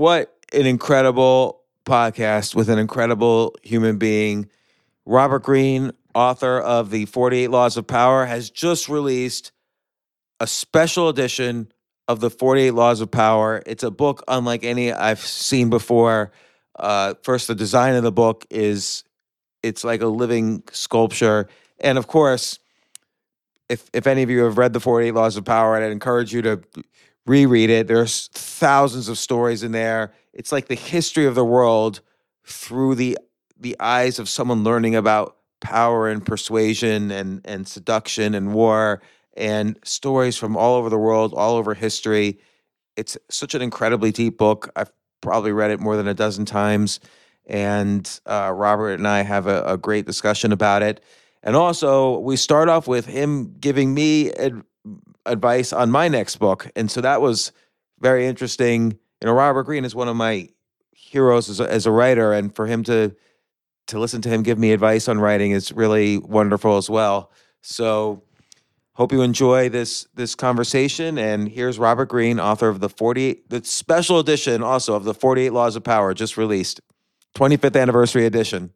what an incredible podcast with an incredible human being. Robert Greene, author of The 48 Laws of Power, has just released a special edition of The 48 Laws of Power. It's a book unlike any I've seen before. Uh, first, the design of the book is it's like a living sculpture. And of course, if if any of you have read the 48 Laws of Power, I'd encourage you to reread it. There's thousands of stories in there. It's like the history of the world through the the eyes of someone learning about power and persuasion and and seduction and war and stories from all over the world, all over history. It's such an incredibly deep book. I've probably read it more than a dozen times, and uh, Robert and I have a, a, great discussion about it. And also, we start off with him giving me advice on my next book, and so that was very interesting. You know, Robert Greene is one of my heroes as a, as a writer, and for him to to listen to him give me advice on writing is really wonderful as well. So hope you enjoy this this conversation. And here's Robert Greene, author of the 48 the special edition also of the 48 Laws of Power, just released. 25th anniversary edition.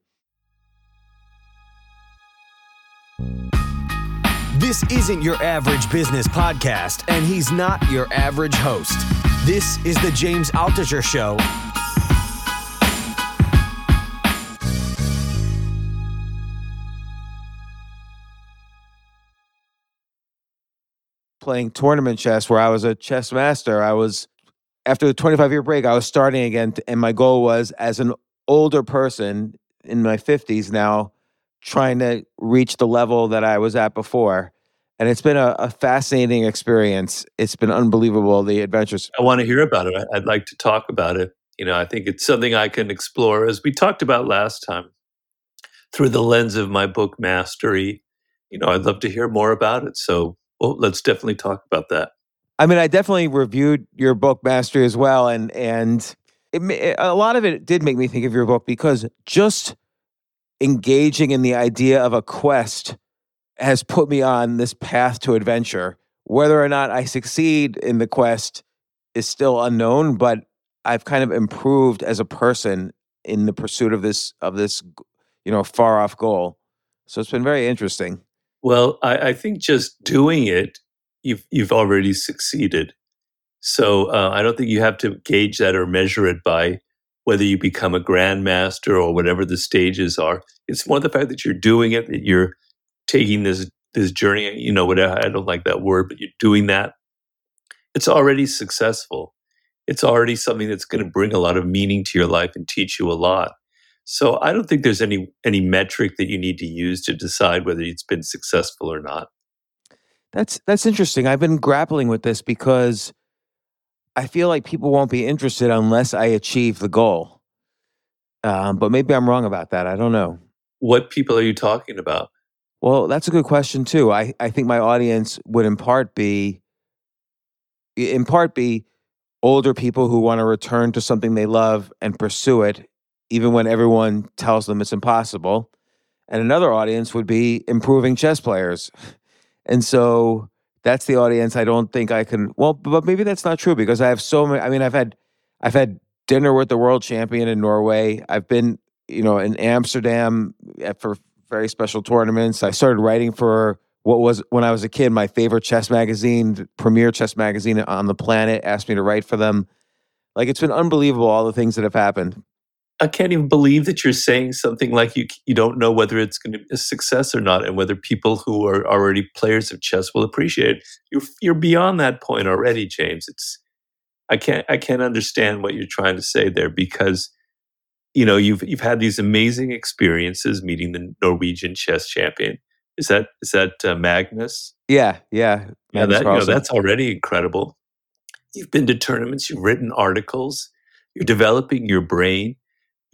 This isn't your average business podcast, and he's not your average host. This is the James Altucher Show playing tournament chess where I was a chess master. I was after the 25 year break, I was starting again, and my goal was as an older person in my 50s now, trying to reach the level that I was at before. And it's been a, a fascinating experience. It's been unbelievable, the adventures. I want to hear about it. I'd like to talk about it. You know, I think it's something I can explore, as we talked about last time, through the lens of my book, Mastery. You know, I'd love to hear more about it. So well, let's definitely talk about that. I mean, I definitely reviewed your book, Mastery, as well, and and it, a lot of it did make me think of your book because just engaging in the idea of a quest has put me on this path to adventure. Whether or not I succeed in the quest is still unknown, but I've kind of improved as a person in the pursuit of this of this you know far off goal. So it's been very interesting. Well, I, I think just doing it, you've you've already succeeded. So uh, I don't think you have to gauge that or measure it by whether you become a grandmaster or whatever the stages are. It's more the fact that you're doing it, that you're taking this this journey. You know, whatever I don't like that word, but you're doing that. It's already successful. It's already something that's going to bring a lot of meaning to your life and teach you a lot. So I don't think there's any any metric that you need to use to decide whether it's been successful or not. That's that's interesting. I've been grappling with this because I feel like people won't be interested unless I achieve the goal. Um, but maybe I'm wrong about that. I don't know. What people are you talking about? Well, that's a good question too. I, I think my audience would in part be in part be older people who want to return to something they love and pursue it even when everyone tells them it's impossible. And another audience would be improving chess players. And so that's the audience I don't think I can well, but maybe that's not true because I have so many I mean I've had I've had dinner with the world champion in Norway. I've been, you know, in Amsterdam eh, for very special tournaments. I started writing for what was when I was a kid my favorite chess magazine, premier chess magazine on the planet asked me to write for them. Like it's been unbelievable all the things that have happened. I can't even believe that you're saying something like you you don't know whether it's going to be a success or not, and whether people who are already players of chess will appreciate it. You're you're beyond that point already, James. It's I can't I can't understand what you're trying to say there because you know you've you've had these amazing experiences meeting the Norwegian chess champion. Is that is that uh, Magnus? Yeah, yeah, yeah. That, you know, that's already incredible. You've been to tournaments. You've written articles. You're developing your brain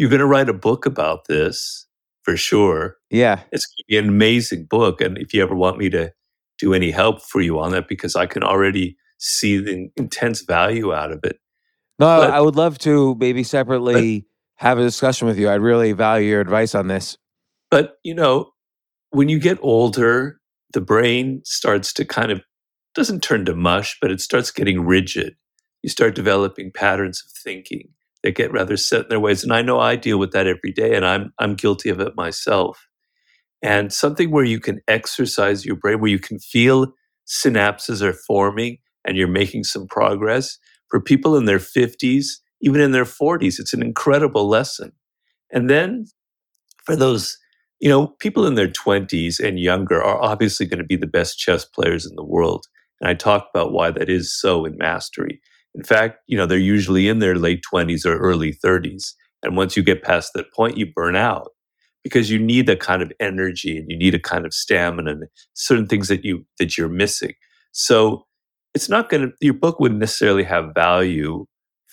you're going to write a book about this for sure. Yeah. It's going to be an amazing book. And if you ever want me to do any help for you on that, because I can already see the intense value out of it. No, but, I would love to maybe separately but, have a discussion with you. I'd really value your advice on this. But, you know, when you get older, the brain starts to kind of doesn't turn to mush, but it starts getting rigid. You start developing patterns of thinking that get rather set in their ways. And I know I deal with that every day and I'm I'm guilty of it myself. And something where you can exercise your brain, where you can feel synapses are forming and you're making some progress. For people in their 50s, even in their 40s, it's an incredible lesson. And then for those, you know, people in their 20s and younger are obviously going to be the best chess players in the world. And I talk about why that is so in mastery. In fact, you know, they're usually in their late 20s or early 30s. And once you get past that point, you burn out because you need that kind of energy and you need a kind of stamina and certain things that you that you're missing. So it's not going to your book wouldn't necessarily have value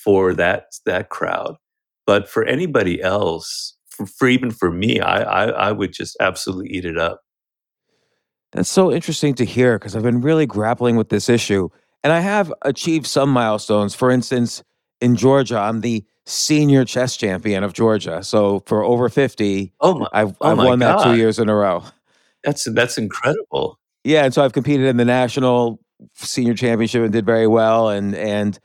for that that crowd, but for anybody else, for, for even for me, I, I I would just absolutely eat it up. That's so interesting to hear because I've been really grappling with this issue. And I have achieved some milestones. For instance, in Georgia, I'm the senior chess champion of Georgia. So for over 50, Oh my, I've, oh I've my won that two years in a row. That's that's incredible. Yeah, and so I've competed in the national senior championship and did very well. And and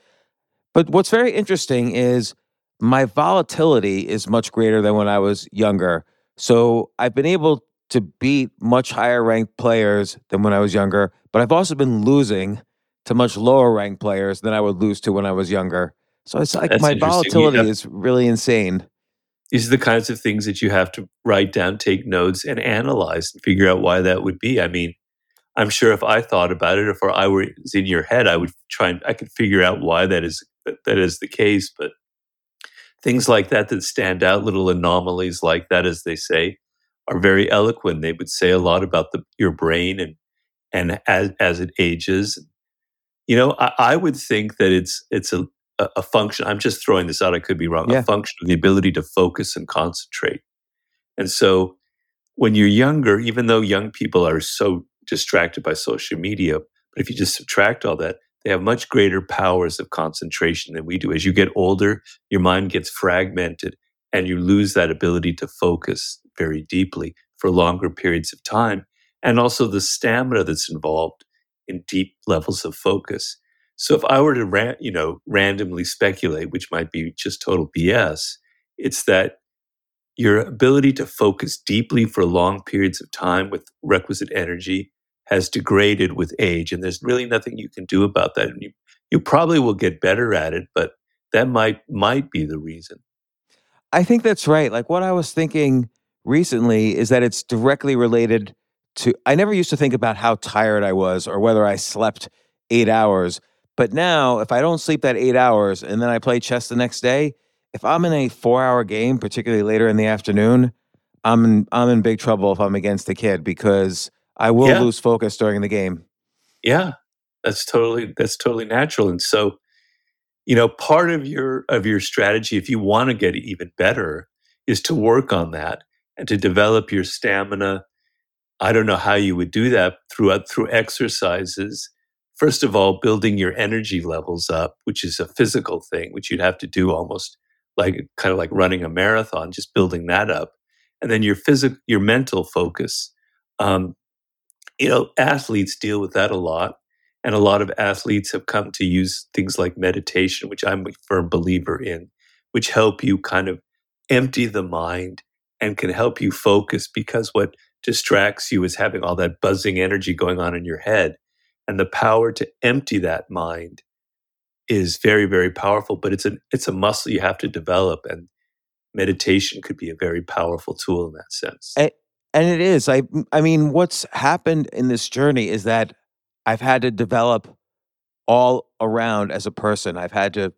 but what's very interesting is my volatility is much greater than when I was younger. So I've been able to beat much higher ranked players than when I was younger, but I've also been losing to much lower ranked players than I would lose to when I was younger. So it's like That's my volatility have- is really insane. These are the kinds of things that you have to write down, take notes, and analyze and figure out why that would be. I mean, I'm sure if I thought about it, if I were in your head, I would try and I could figure out why that is that, that is the case. But things like that that stand out, little anomalies like that, as they say, are very eloquent. They would say a lot about the, your brain and and as as it ages. You know, I, I would think that it's it's a a function. I'm just throwing this out. I could be wrong. Yeah. A function of the ability to focus and concentrate. And so, when you're younger, even though young people are so distracted by social media, but if you just subtract all that, they have much greater powers of concentration than we do. As you get older, your mind gets fragmented and you lose that ability to focus very deeply for longer periods of time. And also the stamina that's involved in deep levels of focus. So if I were to, you know, randomly speculate, which might be just total BS, it's that your ability to focus deeply for long periods of time with requisite energy has degraded with age, and there's really nothing you can do about that. And you, you probably will get better at it, but that might might be the reason. I think that's right. Like what I was thinking recently is that it's directly related to I never used to think about how tired I was or whether I slept 8 hours. But now if I don't sleep that 8 hours and then I play chess the next day, if I'm in a 4-hour game, particularly later in the afternoon, I'm in, I'm in big trouble if I'm against the kid because I will Yeah. lose focus during the game. Yeah, that's totally that's totally natural. And so, you know, part of your of your strategy, if you want to get even better, is to work on that and to develop your stamina. I don't know how you would do that throughout through exercises. First of all, building your energy levels up, which is a physical thing, which you'd have to do almost like kind of like running a marathon, just building that up, and then your physical, your mental focus. Um, you know, athletes deal with that a lot. And a lot of athletes have come to use things like meditation, which I'm a firm believer in, which help you kind of empty the mind and can help you focus because what distracts you is having all that buzzing energy going on in your head. And the power to empty that mind is very, very powerful, but it's a it's a muscle you have to develop. And meditation could be a very powerful tool in that sense. And it is. I I mean, what's happened in this journey is that I've had to develop all around as a person. I've had to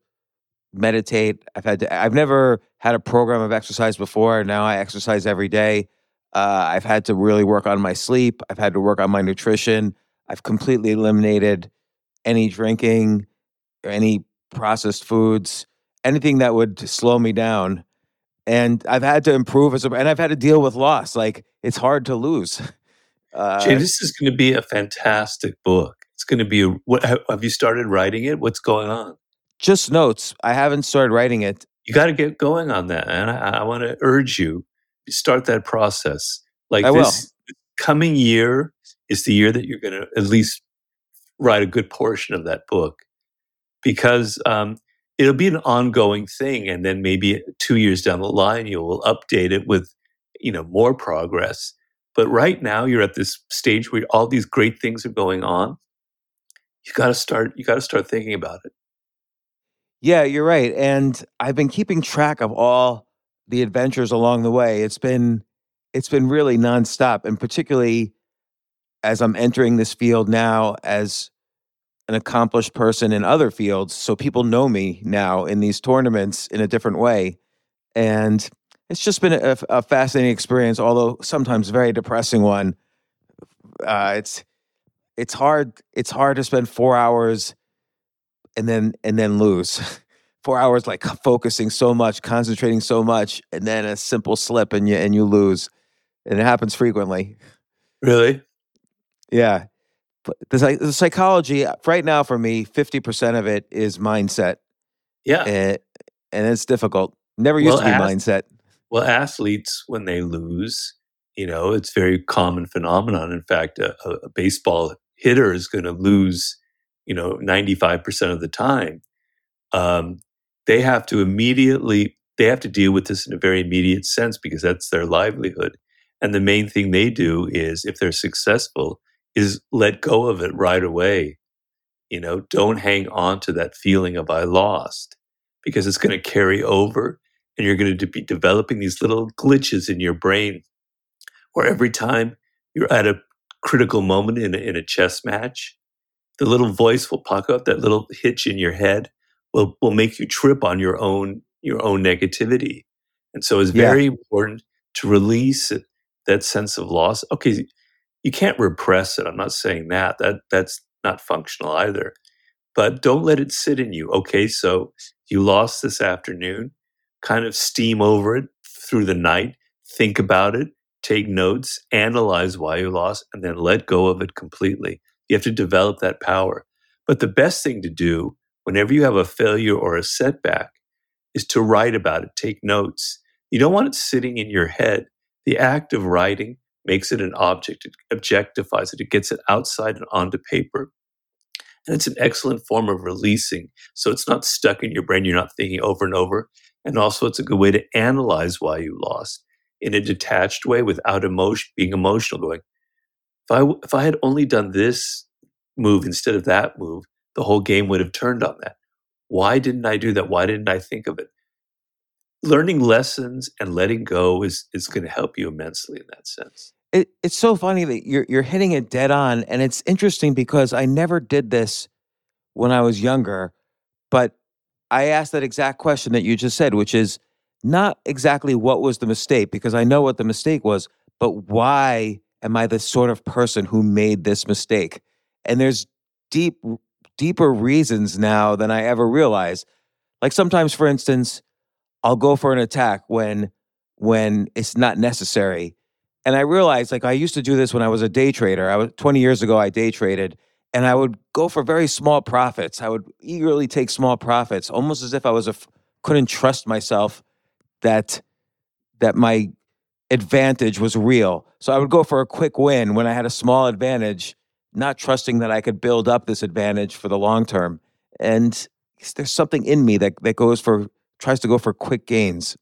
meditate. I've had to I've never had a program of exercise before. Now I exercise every day. Uh, I've had to really work on my sleep. I've had to work on my nutrition. I've completely eliminated any drinking or any processed foods, anything that would slow me down. And I've had to improve as a, and I've had to deal with loss. Like it's hard to lose. Uh, James, this is going to be a fantastic book. It's going to be a, what have you started writing it? What's going on? just notes. I haven't started writing it. You got to get going on that, and I, I want to urge you to start that process. Like I will. this coming year is the year that you're going to at least write a good portion of that book, because um, it'll be an ongoing thing. And then maybe two years down the line, you will update it with, you know, more progress. But right now, you're at this stage where all these great things are going on. You got to start. You got to start thinking about it. Yeah, you're right. And I've been keeping track of all the adventures along the way. It's been it's been really nonstop, and particularly as I'm entering this field now as an accomplished person in other fields. So people know me now in these tournaments in a different way. And it's just been a, a fascinating experience, although sometimes very depressing one. Uh, it's it's hard it's hard to spend four hours and then and then lose four hours like focusing so much concentrating so much and then a simple slip and you and you lose and it happens frequently really yeah the, the psychology uh, right now for me 50% of it is mindset yeah. and, and it's difficult. Never used well, to be mindset. well athletes when they lose you know it's very common phenomenon. In fact a, a baseball hitter is going to lose you know 95% of the time. Um, they have to immediately they have to deal with this in a very immediate sense because that's their livelihood. And the main thing they do is if they're successful is let go of it right away. You know, don't hang on to that feeling of I lost because it's going to carry over and you're going to be developing these little glitches in your brain where every time you're at a critical moment in a, in a chess match, the little voice will pop up, that little hitch in your head will, will make you trip on your own your own negativity. And so it's very yeah. important to release that sense of loss. Okay, you can't repress it. I'm not saying that. That that's not functional either. But don't let it sit in you. Okay, so you lost this afternoon. Kind of steam over it through the night. Think about it. Take notes. Analyze why you lost, and then let go of it completely. You have to develop that power. But the best thing to do whenever you have a failure or a setback is to write about it. Take notes. You don't want it sitting in your head. The act of writing makes it an object, it objectifies it, it gets it outside and onto paper. And it's an excellent form of releasing. So it's not stuck in your brain, you're not thinking over and over. And also, it's a good way to analyze why you lost in a detached way without emotion, being emotional, going, if I, if I had only done this move instead of that move, the whole game would have turned on that. Why didn't I do that? Why didn't I think of it? Learning lessons and letting go is, is going to help you immensely in that sense. It, it's so funny that you're you're hitting it dead on, and it's interesting because I never did this when I was younger, but I asked that exact question that you just said, which is not exactly what was the mistake, because I know what the mistake was, but why am I the sort of person who made this mistake? And there's deep, deeper reasons now than I ever realized. Like sometimes, for instance, I'll go for an attack when when it's not necessary and I realized like I used to do this when I was a day trader. I was 20 years ago I day traded and I would go for very small profits. I would eagerly take small profits almost as if I was a couldn't trust myself that that my advantage was real. So I would go for a quick win when I had a small advantage, not trusting that I could build up this advantage for the long term. And there's something in me that that goes for tries to go for quick gains.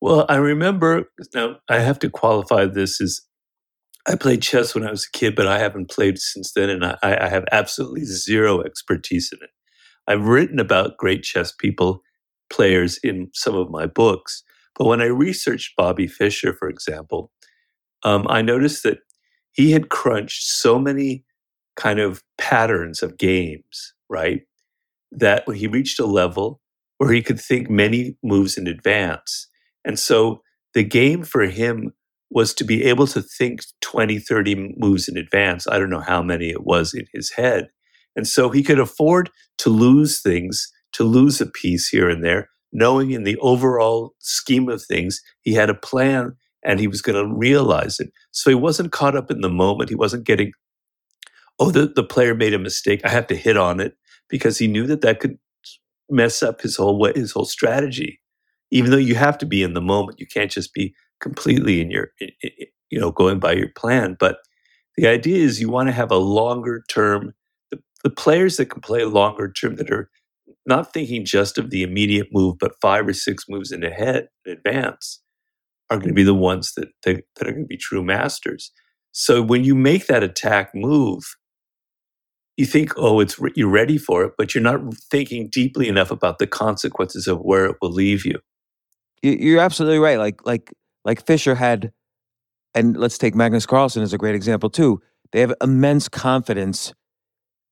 Well, I remember now I have to qualify this as I played chess when I was a kid, but I haven't played since then, and I, I have absolutely zero expertise in it. I've written about great chess people, players in some of my books, but when I researched Bobby Fischer, for example, um, I noticed that he had crunched so many kind of patterns of games, right? That when he reached a level where he could think many moves in advance, and so the game for him was to be able to think 20, 30 moves in advance. I don't know how many it was in his head. And so he could afford to lose things, to lose a piece here and there, knowing in the overall scheme of things, he had a plan and he was going to realize it. So he wasn't caught up in the moment. He wasn't getting, oh, the, the player made a mistake. I have to hit on it because he knew that that could mess up his whole way, his whole strategy even though you have to be in the moment you can't just be completely in your you know going by your plan but the idea is you want to have a longer term the, the players that can play longer term that are not thinking just of the immediate move, but five or six moves in ahead in advance are going to be the ones that, that, that are going to be true masters. So when you make that attack move, you think, oh, it's you're ready for it, but you're not thinking deeply enough about the consequences of where it will leave you. You're absolutely right. Like like like Fischer had, and let's take Magnus Carlsen as a great example too. They have immense confidence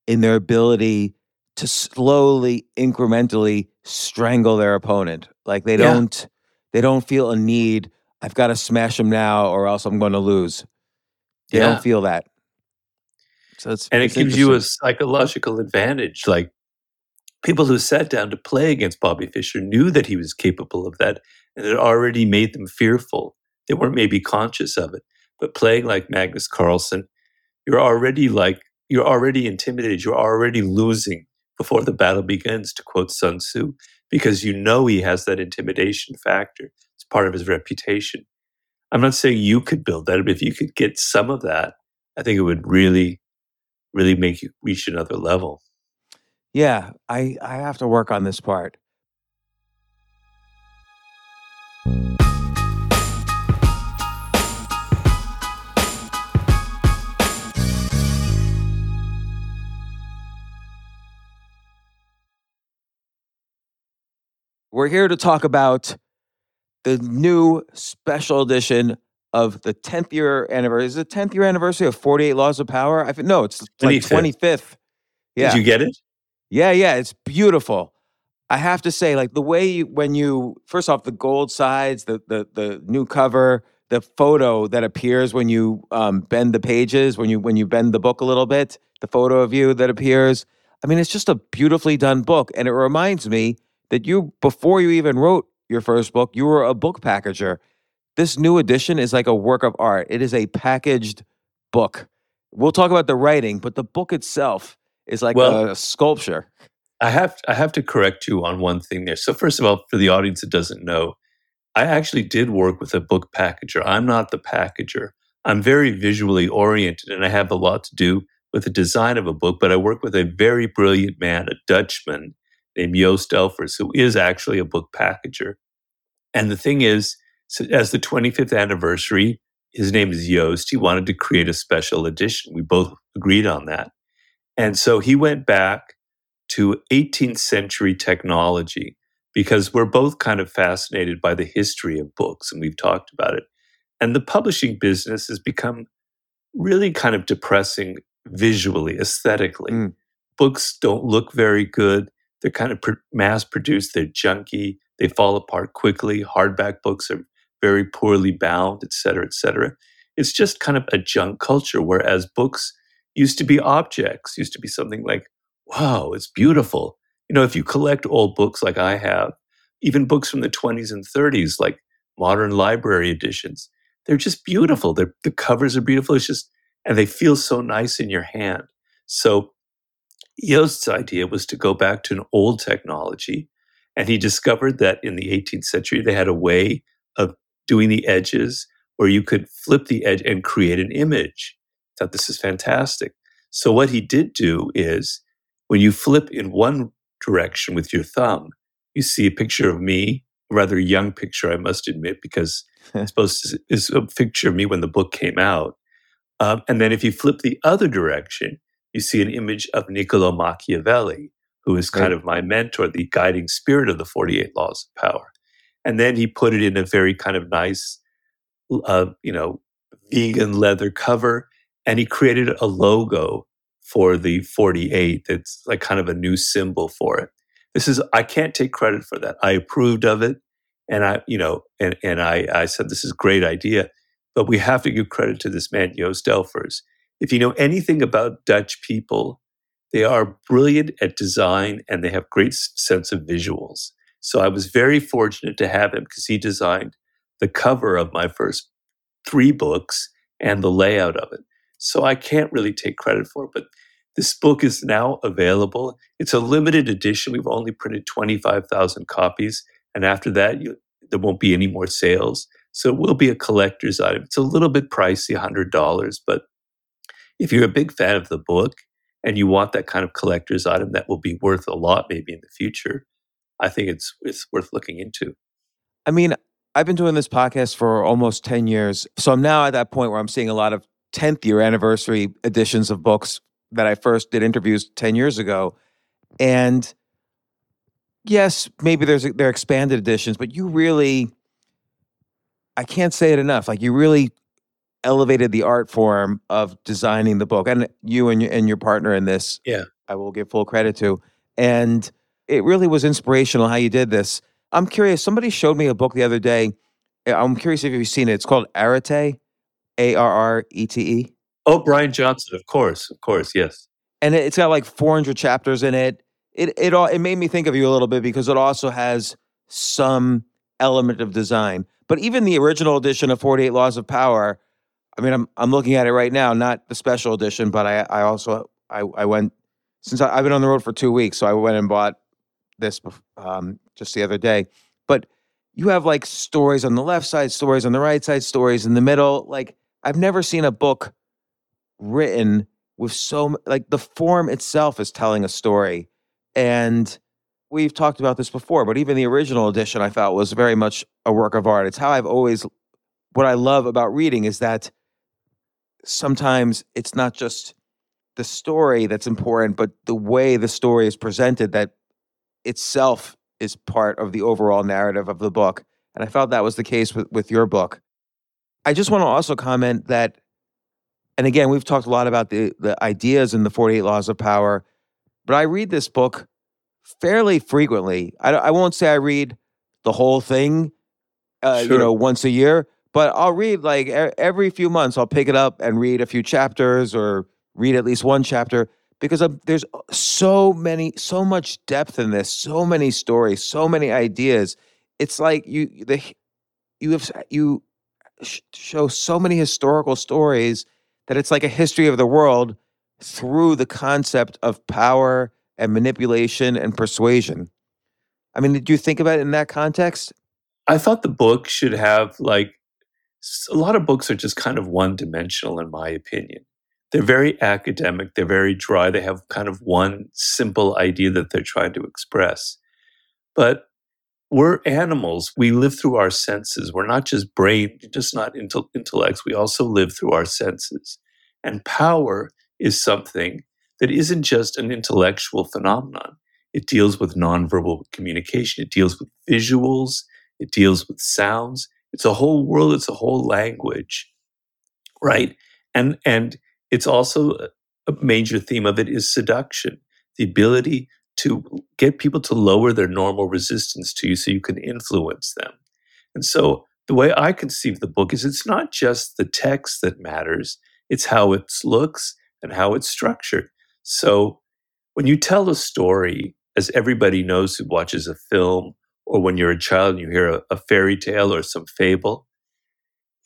in their ability to slowly, incrementally strangle their opponent. Like they Yeah. don't they don't feel a need. I've got to smash them now, or else I'm going to lose. They Yeah. don't feel that. So it's and it gives you a psychological advantage. Like people who sat down to play against Bobby Fischer knew that he was capable of that, and it already made them fearful. They weren't maybe conscious of it, but playing like Magnus Carlsen, you're already like you're already intimidated. You're already losing before the battle begins, to quote Sun Tzu, because you know he has that intimidation factor. It's part of his reputation. I'm not saying you could build that, but if you could get some of that, I think it would really really make you reach another level. Yeah, I I have to work on this part. We're here to talk about the new special edition of the 10th year anniversary. Is it 10th year anniversary of 48 Laws of Power? I think no, it's like 25th. 25th. Yeah. Did you get it? Yeah, yeah, it's beautiful. I have to say, like the way you, when you first off the gold sides, the the the new cover, the photo that appears when you um, bend the pages, when you when you bend the book a little bit, the photo of you that appears. I mean, it's just a beautifully done book, and it reminds me that you before you even wrote your first book, you were a book packager. This new edition is like a work of art. It is a packaged book. We'll talk about the writing, but the book itself is like Well- a sculpture. I have I have to correct you on one thing there. So first of all, for the audience that doesn't know, I actually did work with a book packager. I'm not the packager. I'm very visually oriented and I have a lot to do with the design of a book, but I work with a very brilliant man, a Dutchman named Joost Elffers, who is actually a book packager. And the thing is, so as the 25th anniversary, his name is Joost. He wanted to create a special edition. We both agreed on that. And so he went back to 18th century technology because we're both kind of fascinated by the history of books and we've talked about it. And the publishing business has become really kind of depressing visually, aesthetically. Mm. Books don't look very good. They're kind of pr- mass produced, they're junky, they fall apart quickly. Hardback books are very poorly bound, et cetera, et cetera. It's just kind of a junk culture, whereas books used to be objects, used to be something like, wow, it's beautiful. You know, if you collect old books like I have, even books from the 20s and 30s, like modern library editions, they're just beautiful. They're, the covers are beautiful. It's just, and they feel so nice in your hand. So Joost's idea was to go back to an old technology. And he discovered that in the 18th century, they had a way of doing the edges where you could flip the edge and create an image. Thought this is fantastic. So what he did do is when you flip in one direction with your thumb, you see a picture of me, a rather young picture, I must admit, because it's supposed to is a picture of me when the book came out. Um, and then if you flip the other direction, you see an image of Niccolo Machiavelli, who is kind Right. of my mentor, the guiding spirit of the 48 Laws of Power. And then he put it in a very kind of nice, uh, you know, vegan leather cover. And he created a logo for the 48 that's like kind of a new symbol for it. This is, I can't take credit for that. I approved of it. And I, you know, and, and I, I said, this is a great idea. But we have to give credit to this man, Joost Elffers. If you know anything about Dutch people, they are brilliant at design and they have great sense of visuals. So I was very fortunate to have him because he designed the cover of my first three books and the layout of it. So I can't really take credit for it, but this book is now available. It's a limited edition. We've only printed 25,000 copies. And after that, you, there won't be any more sales. So it will be a collector's item. It's a little bit pricey, $100, but if you're a big fan of the book and you want that kind of collector's item that will be worth a lot maybe in the future, I think it's it's worth looking into. I mean, I've been doing this podcast for almost 10 years. So I'm now at that point where I'm seeing a lot of 10th year anniversary editions of books that I first did interviews 10 years ago. And yes, maybe there's they're expanded editions, but you really I can't say it enough. Like you really elevated the art form of designing the book. And you and your, and your partner in this, Yeah. I will give full credit to. And it really was inspirational how you did this. I'm curious. Somebody showed me a book the other day. Uh, I'm curious if you've seen it. It's called Arete, A R R E T E, Oh, Brian Johnson, of course, of course, yes. and it- it's got like 400 chapters in it. It it all it made me think of you a little bit because it also has some element of design. But even the original edition of 48 Laws of Power, I mean, I'm I'm looking at it right now, not the special edition, but I I also I I went since I, I've been on the road for two weeks, so I went and bought this um, just the other day. But you have like stories on the left side, stories on the right side, stories in the middle. Like I've never seen a book written with so like the form itself is telling a story, and we've talked about this before. But even the original edition, I felt was very much a work of art. It's how I've always what I love about reading is that sometimes it's not just the story that's important, but the way the story is presented that itself is part of the overall narrative of the book. And I felt that was the case with, with your book. I just want to also comment that, and again, we've talked a lot about the, the ideas in the 48 Laws of Power, but I read this book fairly frequently. I, I won't say I read the whole thing, uh, you know, once a year, but I'll read like every few months, I'll pick it up and read a few chapters or read at least one chapter because I'm, there's uh, so many, so much depth in this, so many stories, so many ideas. It's like you, the, you have, you sh- show so many historical stories that it's like a history of the world through the concept of power and manipulation and persuasion. I mean, did you think about it in that context? I thought the book should have like a lot of books are just kind of one dimensional, in my opinion. They're very academic, they're very dry, they have kind of one simple idea that they're trying to express. But we're animals. We live through our senses. We're not just brain, just not intel- intellects. We also live through our senses. And power is something that isn't just an intellectual phenomenon. It deals with nonverbal communication. It deals with visuals. It deals with sounds. It's a whole world. It's a whole language, right? And and it's also a major theme of it is seduction, the ability to get people to lower their normal resistance to you, so you can influence them. And so the way I conceive the book is it's not just the text that matters; it's how it looks and how it's structured. So when you tell a story, as everybody knows who watches a film, or when you're a child and you hear a, a fairy tale or some fable,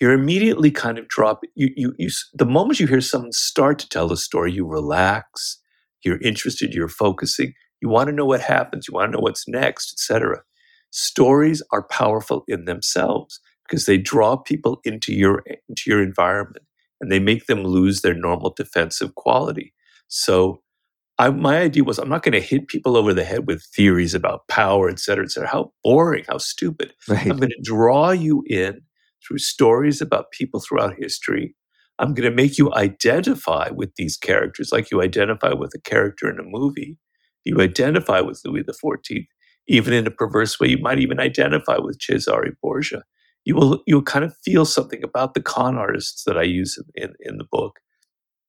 you're immediately kind of drop. You, you, you, the moment you hear someone start to tell a story, you relax. You're interested. You're focusing. You want to know what happens. You want to know what's next, etc. Stories are powerful in themselves because they draw people into your into your environment and they make them lose their normal defensive quality. So I, my idea was I'm not going to hit people over the head with theories about power, et cetera, et cetera. How boring, how stupid. Right. I'm going to draw you in through stories about people throughout history. I'm going to make you identify with these characters, like you identify with a character in a movie. You identify with Louis XIV, even in a perverse way. You might even identify with Cesare Borgia. You will you'll kind of feel something about the con artists that I use in, in, the book,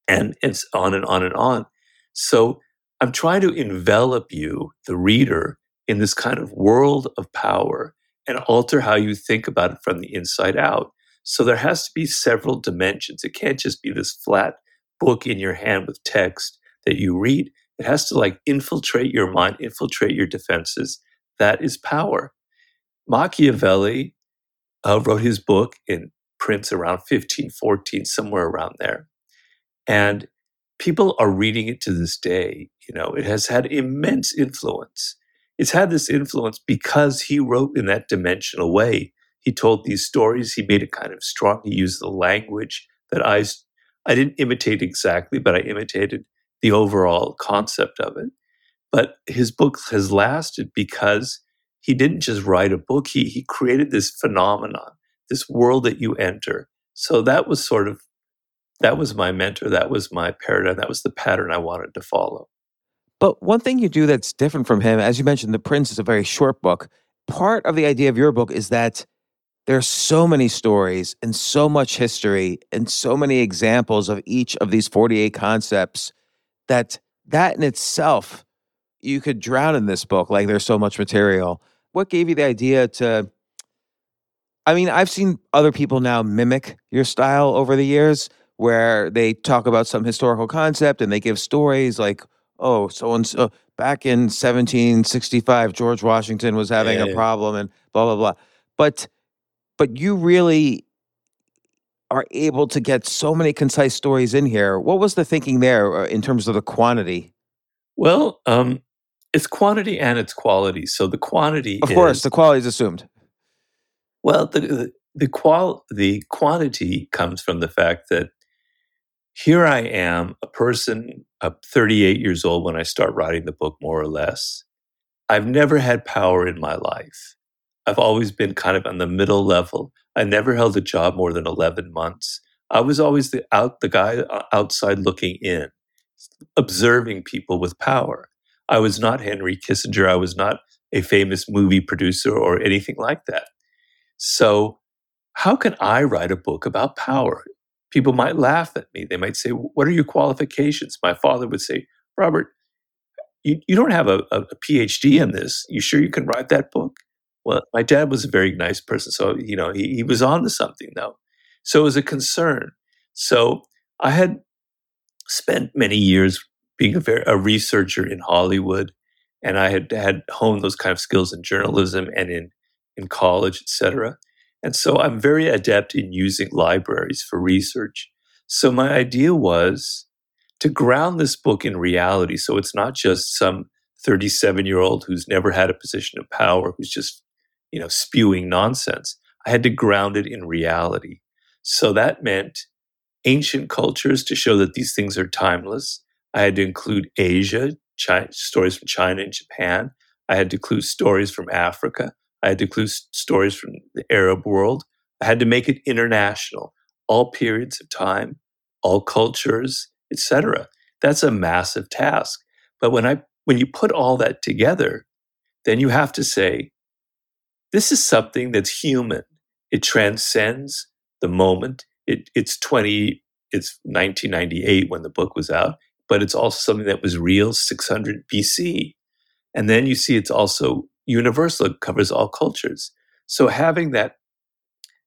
and it's on and on and on. So I'm trying to envelop you, the reader, in this kind of world of power and alter how you think about it from the inside out. So there has to be several dimensions. It can't just be this flat book in your hand with text that you read. It has to like infiltrate your mind, infiltrate your defenses. That is power. Machiavelli uh, wrote his book in Prince around 1514, somewhere around there. And people are reading it to this day. You know, it has had immense influence. It's had this influence because he wrote in that dimensional way. He told these stories. He made it kind of strong. He used the language that I, I didn't imitate exactly, but I imitated the overall concept of it. But his book has lasted because he didn't just write a book, he, he created this phenomenon, this world that you enter. So that was sort of, that was my mentor, that was my paradigm, that was the pattern I wanted to follow. But one thing you do that's different from him, as you mentioned, The Prince is a very short book. Part of the idea of your book is that there are so many stories and so much history and so many examples of each of these 48 concepts that that in itself you could drown in this book like there's so much material what gave you the idea to i mean i've seen other people now mimic your style over the years where they talk about some historical concept and they give stories like oh so and so back in 1765 george washington was having a yeah. problem and blah blah blah but but you really are able to get so many concise stories in here what was the thinking there uh, in terms of the quantity Well, um, it's quantity and it's quality. So the quantity of course is- the quality is assumed Well, the the the, qual- the quantity comes from the fact that here I am, a person, uh, 38 years old when I start writing the book, more or less. I've never had power in my life. I've always been kind of on the middle level. I never held a job more than 11 months. I was always the out the guy uh, outside looking in, observing people with power. I was not Henry Kissinger. I was not a famous movie producer or anything like that. So, how can I write a book about power? People might laugh at me. They might say, What are your qualifications? My father would say, Robert, you, you don't have a, a, PhD in this. You sure you can write that book? Well, my dad was a very nice person. So, you know, he, he was on to something, though. So, it was a concern. So, I had spent many years being a, very, a researcher in Hollywood, and I had had honed those kind of skills in journalism and in in college, et cetera. And so I'm very adept in using libraries for research. So my idea was to ground this book in reality. So it's not just some 37 year old who's never had a position of power, who's just, you know, spewing nonsense. I had to ground it in reality. So that meant ancient cultures to show that these things are timeless. I had to include Asia, China, stories from China and Japan. I had to include stories from Africa. I had to include stories from the Arab world. I had to make it international, all periods of time, all cultures, etc. That's a massive task. But when I when you put all that together, then you have to say, this is something that's human. It transcends the moment. It, it's 20, it's 1998 when the book was out, but it's also something that was real 600 BC. And then you see it's also universal, covers all cultures. So having that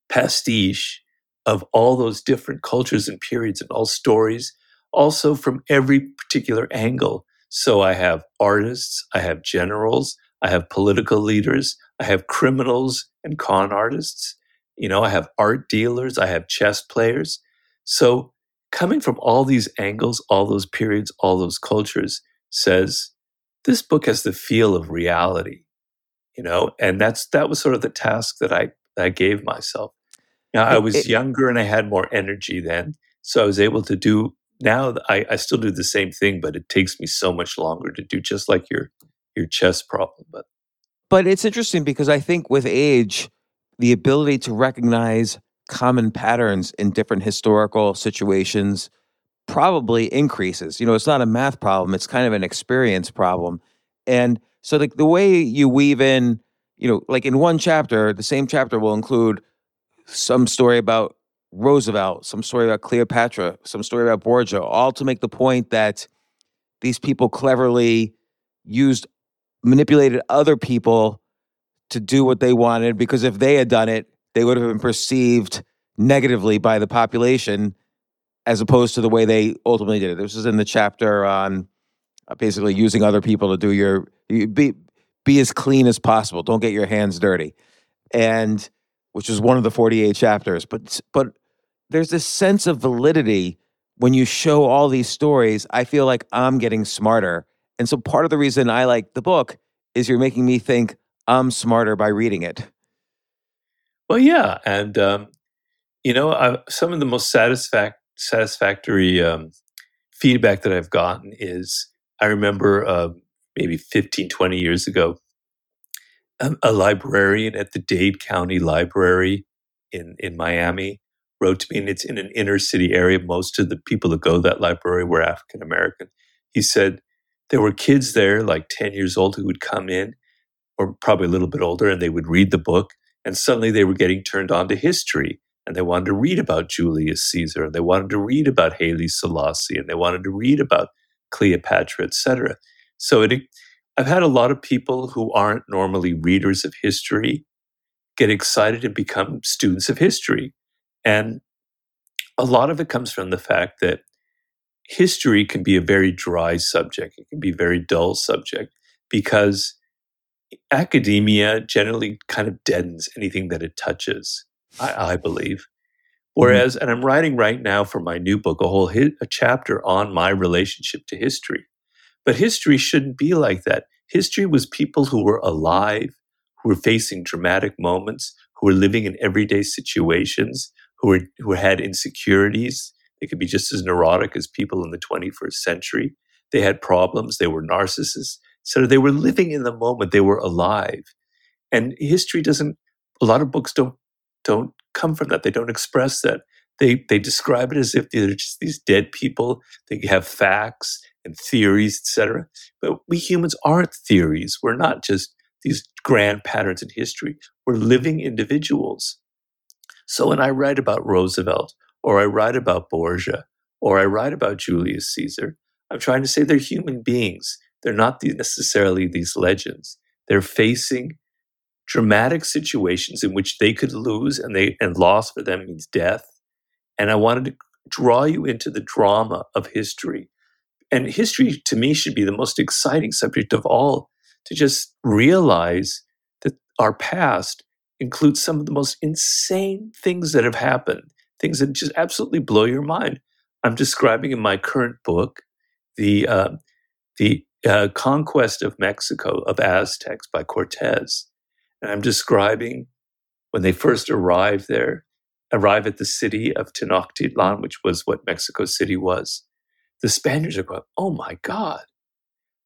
pastiche of all those different cultures and periods and all stories, also from every particular angle. So I have artists, I have generals, I have political leaders, I have criminals and con artists, you know, I have art dealers, I have chess players. So coming from all these angles, all those periods, all those cultures says this book has the feel of reality, you know, and that's that was sort of the task that I I gave myself. Now I was it- younger and I had more energy then, so I was able to do. Now I, I still do the same thing, but it takes me so much longer to do, just like your your chess problem. But But it's interesting because I think with age, the ability to recognize common patterns in different historical situations probably increases. You know, it's not a math problem, it's kind of an experience problem. And so like the way you weave in, you know, like in one chapter, the same chapter will include some story about Roosevelt, some story about Cleopatra, some story about Borgia, all to make the point that these people cleverly used manipulated other people to do what they wanted because if they had done it, they would have been perceived negatively by the population as opposed to the way they ultimately did it. This is in the chapter on basically using other people to do your you be be as clean as possible. Don't get your hands dirty. And which is one of the 48 chapters, but but there's this sense of validity when you show all these stories. I feel like I'm getting smarter. And so part of the reason I like the book is you're making me think I'm smarter by reading it. well, yeah, and um, you know, I, some of the most satisfac- satisfactory um, feedback that I've gotten is I remember uh, maybe 15, 20 years ago, a, a librarian at the Dade County Library in, in Miami wrote to me, and it's in an inner city area. Most of the people that go to that library were African American. He said there were kids there, like 10 years old, who would come in, or probably a little bit older, and they would read the book, and suddenly they were getting turned on to history. And they wanted to read about Julius Caesar, and they wanted to read about Haile Selassie, and they wanted to read about Cleopatra, etc. So it, I've had a lot of people who aren't normally readers of history get excited and become students of history. And a lot of it comes from the fact that history can be a very dry subject. It can be a very dull subject because academia generally kind of deadens anything that it touches, I, I believe. Mm-hmm. Whereas, mm-hmm. and I'm writing right now for my new book a whole hit, a chapter on my relationship to history. But history shouldn't be like that. History was people who were alive, who were facing dramatic moments, who were living in everyday situations, who were who had insecurities. They could be just as neurotic as people in the 21st century. They had problems. They were narcissists. So they were living in the moment. They were alive. And history doesn't. A lot of books don't don't come from that. They don't express that. They they describe it as if they're just these dead people. They have facts and theories, etc. But we humans aren't theories. We're not just these grand patterns in history. We're living individuals. So when I write about Roosevelt, or I write about Borgia, or I write about Julius Caesar, I'm trying to say they're human beings. They're not necessarily these legends. They're facing dramatic situations in which they could lose and they and loss for them means death. And I wanted to draw you into the drama of history. And history to me should be the most exciting subject of all to just realize that our past includes some of the most insane things that have happened, things that just absolutely blow your mind. I'm describing in my current book the uh, the uh, conquest of Mexico of Aztecs by Cortez, and I'm describing when they first arrived there, arrive at the city of Tenochtitlan, which was what Mexico City was. The Spaniards are going, "Oh my God,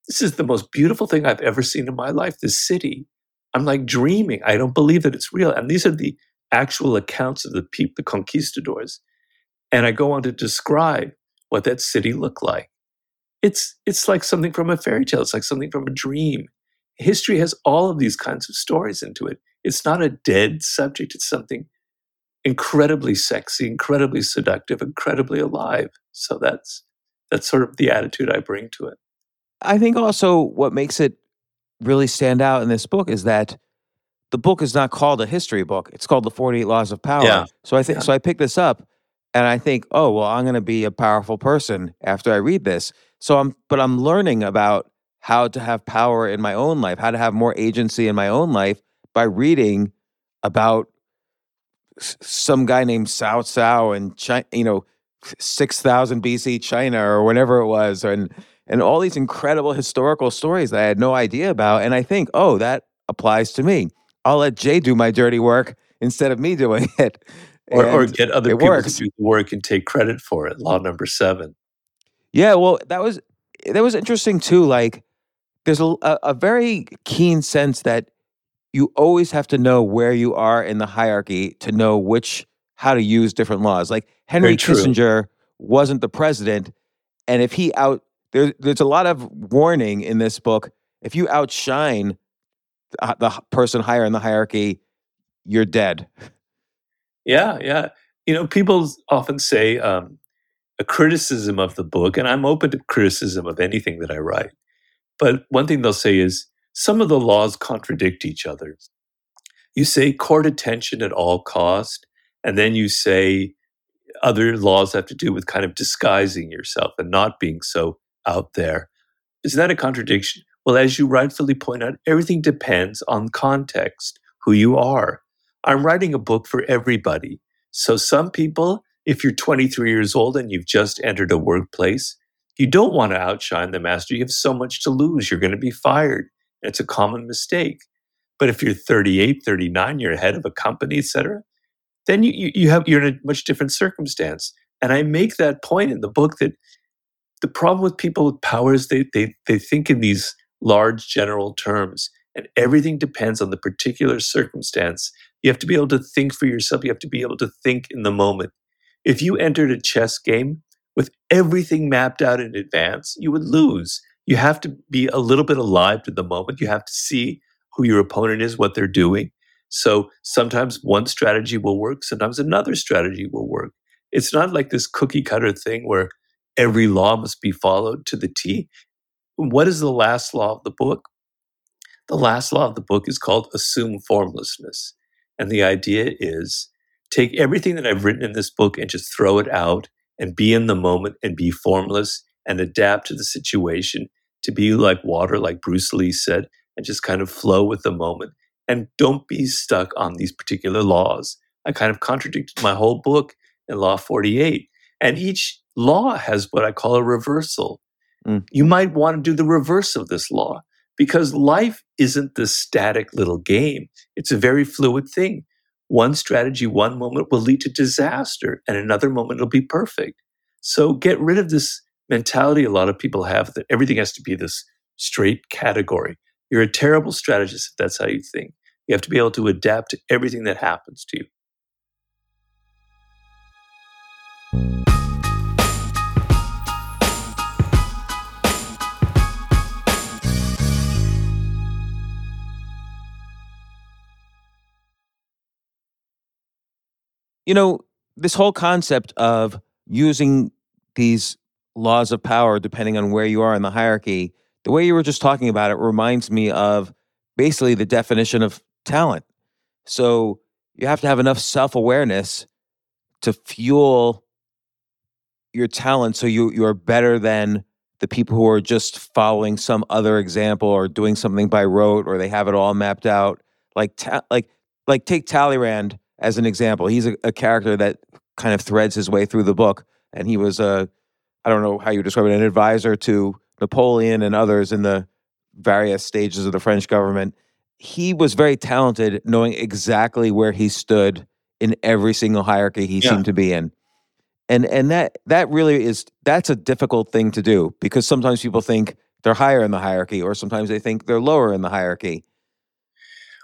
this is the most beautiful thing I've ever seen in my life. This city." I'm like dreaming. I don't believe that it's real. And these are the actual accounts of the people, the conquistadors. And I go on to describe what that city looked like. It's it's like something from a fairy tale. It's like something from a dream. History has all of these kinds of stories into it. It's not a dead subject. It's something incredibly sexy, incredibly seductive, incredibly alive. So that's that's sort of the attitude I bring to it. I think also what makes it really stand out in this book is that the book is not called a history book. It's called The 48 Laws of Power. Yeah. So I think Yeah. so I pick this up and I think, "Oh, well, I'm going to be a powerful person after I read this." So I'm but I'm learning about how to have power in my own life, how to have more agency in my own life by reading about some guy named Cao Cao in China, you know, 6000 BC China or whatever it was and and all these incredible historical stories that I had no idea about and I think, "Oh, that applies to me. I'll let Jay do my dirty work instead of me doing it." Or, or get other people works. to do the work and take credit for it. Law number seven. Yeah, well, that was that was interesting too. Like, there's a, a, very keen sense that you always have to know where you are in the hierarchy to know which how to use different laws. Like Henry Kissinger wasn't the president, and if he out there, there's a lot of warning in this book. If you outshine the, the person higher in the hierarchy, you're dead. Yeah, yeah. You know, people often say um, a criticism of the book, and I'm open to criticism of anything that I write. But one thing they'll say is some of the laws contradict each other. You say court attention at all cost, and then you say other laws have to do with kind of disguising yourself and not being so out there. Isn't that a contradiction? Well, as you rightfully point out, everything depends on context, who you are. I'm writing a book for everybody. So, some people, if you're 23 years old and you've just entered a workplace, you don't want to outshine the master. You have so much to lose. You're going to be fired. It's a common mistake. But if you're 38, 39, you're head of a company, et cetera, then you, you, you have, you're in a much different circumstance. And I make that point in the book that the problem with people with power is they, they, they think in these large general terms, and everything depends on the particular circumstance. You have to be able to think for yourself. You have to be able to think in the moment. If you entered a chess game with everything mapped out in advance, you would lose. You have to be a little bit alive to the moment. You have to see who your opponent is, what they're doing. So sometimes one strategy will work, sometimes another strategy will work. It's not like this cookie cutter thing where every law must be followed to the T. What is the last law of the book? The last law of the book is called assume formlessness. And the idea is take everything that I've written in this book and just throw it out and be in the moment and be formless and adapt to the situation to be like water, like Bruce Lee said, and just kind of flow with the moment. And don't be stuck on these particular laws. I kind of contradicted my whole book in Law 48. And each law has what I call a reversal. Mm. You might want to do the reverse of this law because life isn't this static little game. It's a very fluid thing. One strategy, one moment will lead to disaster, and another moment it'll be perfect. So get rid of this mentality a lot of people have that everything has to be this straight category. You're a terrible strategist if that's how you think. You have to be able to adapt to everything that happens to you. You know, this whole concept of using these laws of power, depending on where you are in the hierarchy, the way you were just talking about it reminds me of basically the definition of talent. So you have to have enough self awareness to fuel your talent so you, you are better than the people who are just following some other example or doing something by rote or they have it all mapped out. Like, ta- like, like take Talleyrand as an example. He's a, a, character that kind of threads his way through the book, and he was a, I don't know how you describe it, an advisor to Napoleon and others in the various stages of the French government. He was very talented, knowing exactly where he stood in every single hierarchy he yeah. seemed to be in. And and that that really is that's a difficult thing to do because sometimes people think they're higher in the hierarchy or sometimes they think they're lower in the hierarchy.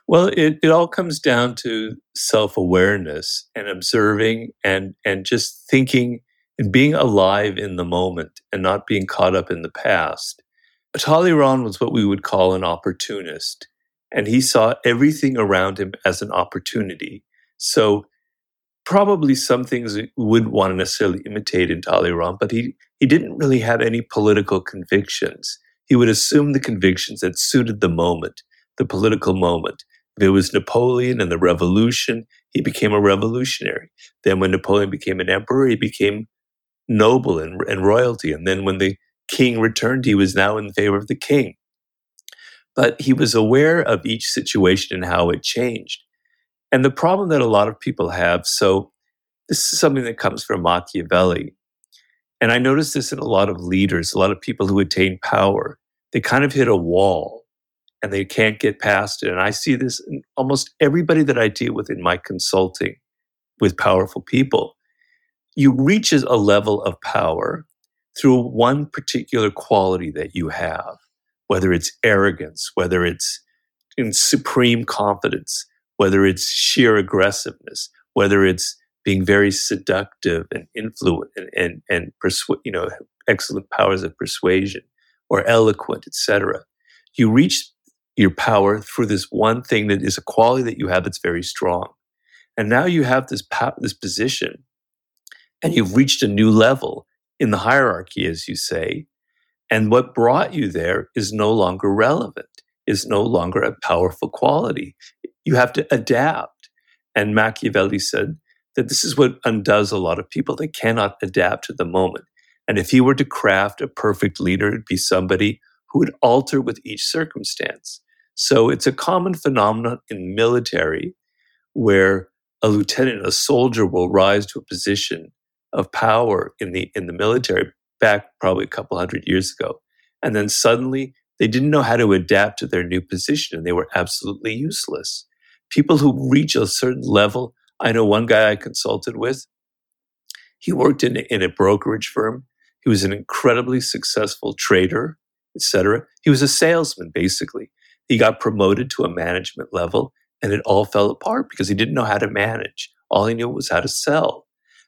Well, it, it all comes down to self awareness and observing and, and just thinking and being alive in the moment and not being caught up in the past. Talleyrand was what we would call an opportunist, and he saw everything around him as an opportunity. So, probably some things we wouldn't want to necessarily imitate in Talleyrand, but he, he didn't really have any political convictions. He would assume the convictions that suited the moment, the political moment. It was Napoleon and the revolution, he became a revolutionary. Then when Napoleon became an emperor, he became noble and, and royalty. And then when the king returned, he was now in favor of the king. But he was aware of each situation and how it changed. And the problem that a lot of people have, so this is something that comes from Machiavelli. And I noticed this in a lot of leaders, a lot of people who attain power. They kind of hit a wall and they can't get past it. And I see this in almost everybody that I deal with in my consulting with powerful people. You reach a level of power through one particular quality that you have, whether it's arrogance, whether it's in supreme confidence, whether it's sheer aggressiveness, whether it's being very seductive and influent and, and, and persu- you know, excellent powers of persuasion or eloquent, etc. You reach your power through this one thing that is a quality that you have that's very strong. And now you have this this position and you've reached a new level in the hierarchy as you say. And what brought you there is no longer relevant, is no longer a powerful quality. You have to adapt. And Machiavelli said that this is what undoes a lot of people. They cannot adapt to the moment. And if he were to craft a perfect leader, it'd be somebody who would alter with each circumstance. So it's a common phenomenon in military where a lieutenant, a soldier will rise to a position of power in the in the military back probably a couple hundred years ago. And then suddenly they didn't know how to adapt to their new position and they were absolutely useless. People who reach a certain level, I know one guy I consulted with, he worked in, in a brokerage firm. He was an incredibly successful trader, etc. He was a salesman, basically. He got promoted to a management level and it all fell apart because he didn't know how to manage. All he knew was how to sell.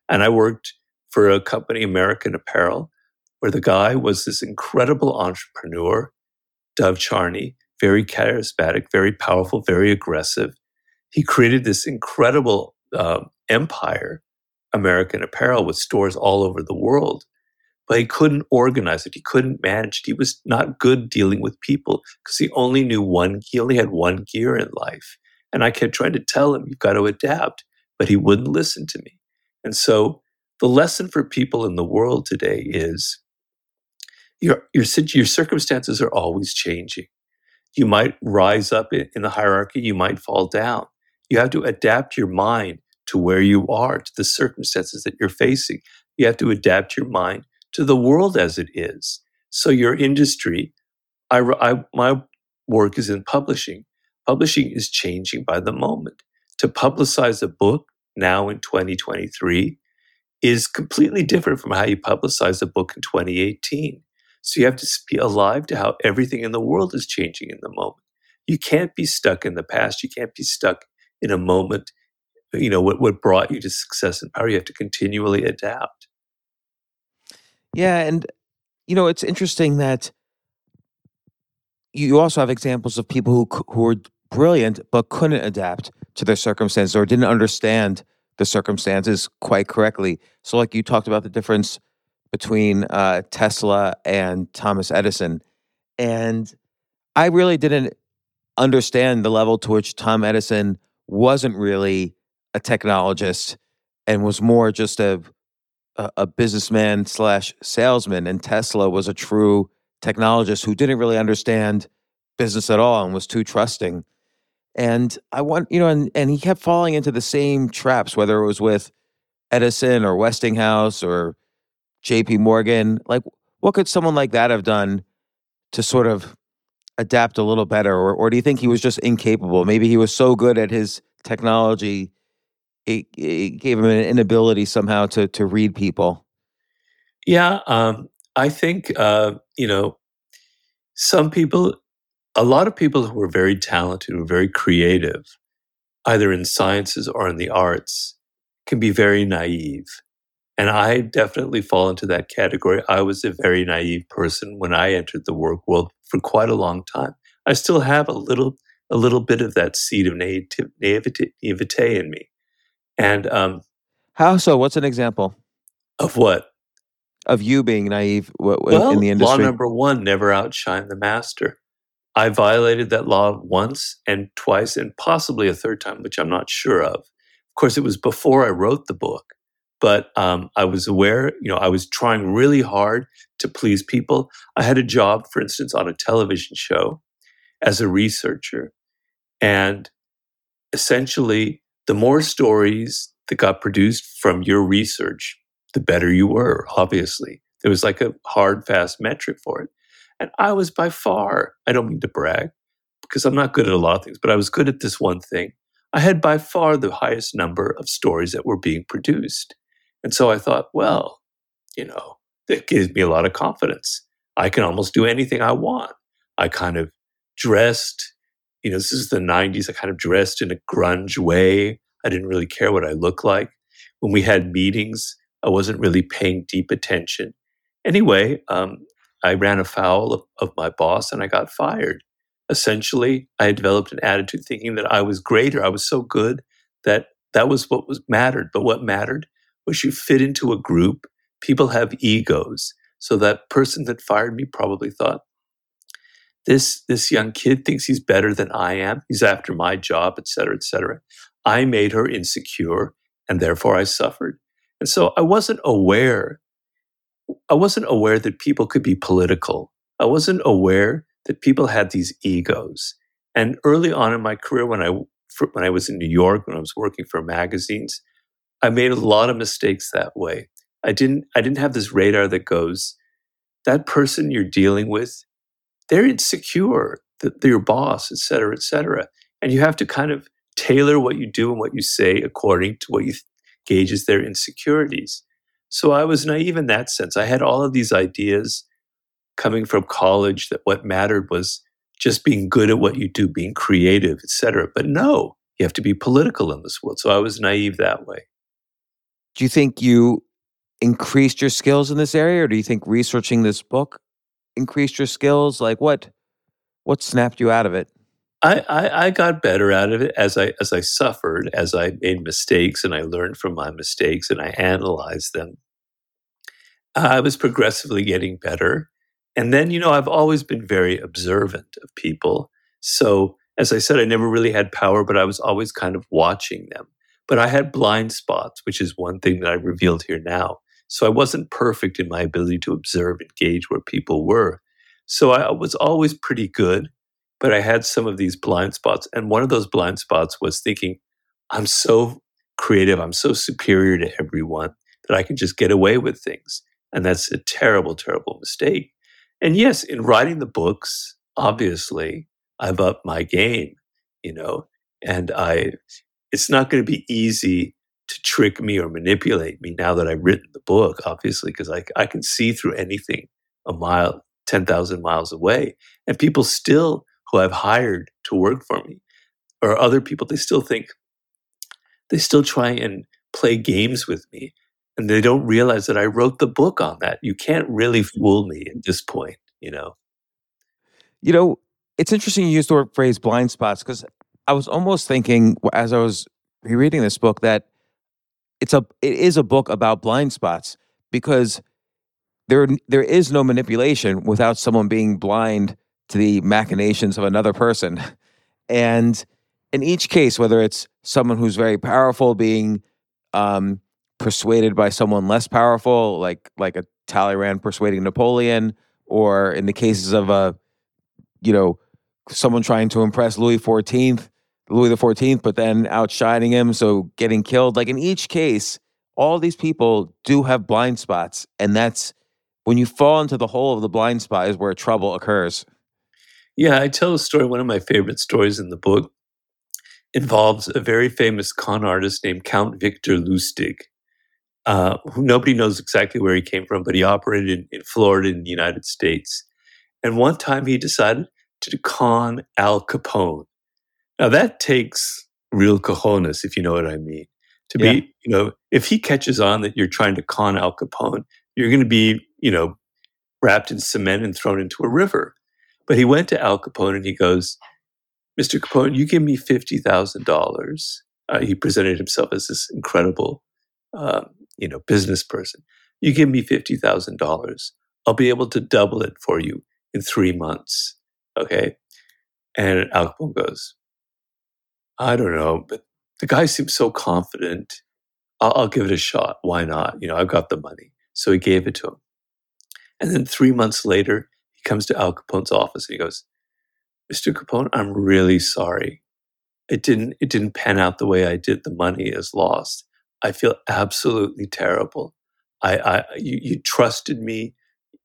And I worked for a company, American Apparel, where the guy was this incredible entrepreneur, Dov Charney, very charismatic, very powerful, very aggressive. He created this incredible uh, empire, American Apparel, with stores all over the world but he couldn't organize it. He couldn't manage it. He was not good dealing with people because he only knew one, he only had one gear in life. And I kept trying to tell him, you've got to adapt, but he wouldn't listen to me. And so the lesson for people in the world today is your, your, your circumstances are always changing. You might rise up in the hierarchy, you might fall down. You have to adapt your mind to where you are, to the circumstances that you're facing. You have to adapt your mind to the world as it is. So your industry, I, I, my work is in publishing. Publishing is changing by the moment. To publicize a book now in 2023 is completely different from how you publicize a book in 2018. So you have to be alive to how everything in the world is changing in the moment. You can't be stuck in the past. You can't be stuck in a moment, you know, what, what brought you to success and power. You have to continually adapt. Yeah, and you know, it's interesting that you also have examples of people who who were brilliant but couldn't adapt to their circumstances or didn't understand the circumstances quite correctly. So, like you talked about the difference between uh, Tesla and Thomas Edison, and I really didn't understand the level to which Tom Edison wasn't really a technologist and was more just a a, businessman slash salesman, and Tesla was a true technologist who didn't really understand business at all and was too trusting. And I want, you know, and, and he kept falling into the same traps, whether it was with Edison or Westinghouse or JP Morgan. Like, what could someone like that have done to sort of adapt a little better? Or, or do you think he was just incapable? Maybe he was so good at his technology it, it gave him an inability somehow to to read people. Yeah, um, I think uh, you know some people, a lot of people who are very talented, who are very creative, either in sciences or in the arts, can be very naive. And I definitely fall into that category. I was a very naive person when I entered the work world for quite a long time. I still have a little, a little bit of that seed of naivete, naivete in me. And um, how so? What's an example of what? Of you being naive w- well, in the industry? Law number one: never outshine the master. I violated that law once and twice, and possibly a third time, which I'm not sure of. Of course, it was before I wrote the book, but um, I was aware. You know, I was trying really hard to please people. I had a job, for instance, on a television show as a researcher, and essentially the more stories that got produced from your research, the better you were, obviously. There was like a hard, fast metric for it. And I was by far, I don't mean to brag, because I'm not good at a lot of things, but I was good at this one thing. I had by far the highest number of stories that were being produced. And so I thought, well, you know, that gives me a lot of confidence. I can almost do anything I want. I kind of dressed you know, this is the 90s. I kind of dressed in a grunge way. I didn't really care what I looked like. When we had meetings, I wasn't really paying deep attention. Anyway, um, I ran afoul of, of my boss and I got fired. Essentially, I had developed an attitude thinking that I was greater. I was so good that that was what was mattered. But what mattered was you fit into a group. People have egos. So that person that fired me probably thought, this this young kid thinks he's better than I am. He's after my job, et cetera, et cetera. I made her insecure, and therefore I suffered. And so I wasn't aware. I wasn't aware that people could be political. I wasn't aware that people had these egos. And early on in my career, when I when I was in New York, when I was working for magazines, I made a lot of mistakes that way. I didn't I didn't have this radar that goes, that person you're dealing with they're insecure that your boss, et cetera, et cetera. And you have to kind of tailor what you do and what you say according to what you gauges their insecurities. So I was naive in that sense. I had all of these ideas coming from college that what mattered was just being good at what you do, being creative, etc. But no, you have to be political in this world. So I was naive that way. Do you think you increased your skills in this area, or do you think researching this book increased your skills? Like what what snapped you out of it? I, I, I got better out of it as I as I suffered, as I made mistakes and I learned from my mistakes and I analyzed them. I was progressively getting better. And then, you know, I've always been very observant of people. So, as I said, I never really had power, but I was always kind of watching them. But I had blind spots, which is one thing that I revealed here now. So I wasn't perfect in my ability to observe and gauge where people were. So I was always pretty good, but I had some of these blind spots. And one of those blind spots was thinking, I'm so creative, I'm so superior to everyone that I can just get away with things. And that's a terrible, terrible mistake. And yes, in writing the books, obviously, I've upped my game, you know, and I, it's not going to be easy to trick me or manipulate me now that I've written the book, obviously, because I, I can see through anything a mile, 10,000 miles away. And people still, who I've hired to work for me, or other people, they still think, they still try and play games with me and they don't realize that I wrote the book on that. You can't really fool me at this point, you know. You know, it's interesting you use the word phrase blind spots because I was almost thinking as I was rereading this book that it's a it is a book about blind spots because there there is no manipulation without someone being blind to the machinations of another person. And in each case, whether it's someone who's very powerful being um, persuaded by someone less powerful, like like a Talleyrand persuading Napoleon, or in the cases of a, you know, someone trying to impress Louis XIV, Louis the Fourteenth, but then outshining him, so getting killed. Like in each case, all these people do have blind spots, and that's when you fall into the hole of the blind spot is where trouble occurs. Yeah, I tell a story. One of my favorite stories in the book involves a very famous con artist named Count Victor Lustig uh, who nobody knows exactly where he came from, but he operated in, in Florida in the United States. And one time he decided to con Al Capone. Now that takes real cojones, if you know what I mean. To yeah. be, you know, if he catches on that you're trying to con Al Capone, you're going to be, you know, wrapped in cement and thrown into a river. But he went to Al Capone and he goes, Mr. Capone, you give me $50,000. Uh, he presented himself as this incredible uh, you know, business person. You give me $50,000. I'll be able to double it for you in three months. Okay. And Al Capone goes, I don't know, but the guy seems so confident. I'll, I'll give it a shot. Why not? You know, I've got the money. So he gave it to him. And then three months later, he comes to Al Capone's office and he goes, Mr. Capone, I'm really sorry. It didn't it didn't pan out the way I did. The money is lost. I feel absolutely terrible. I, I you, you trusted me,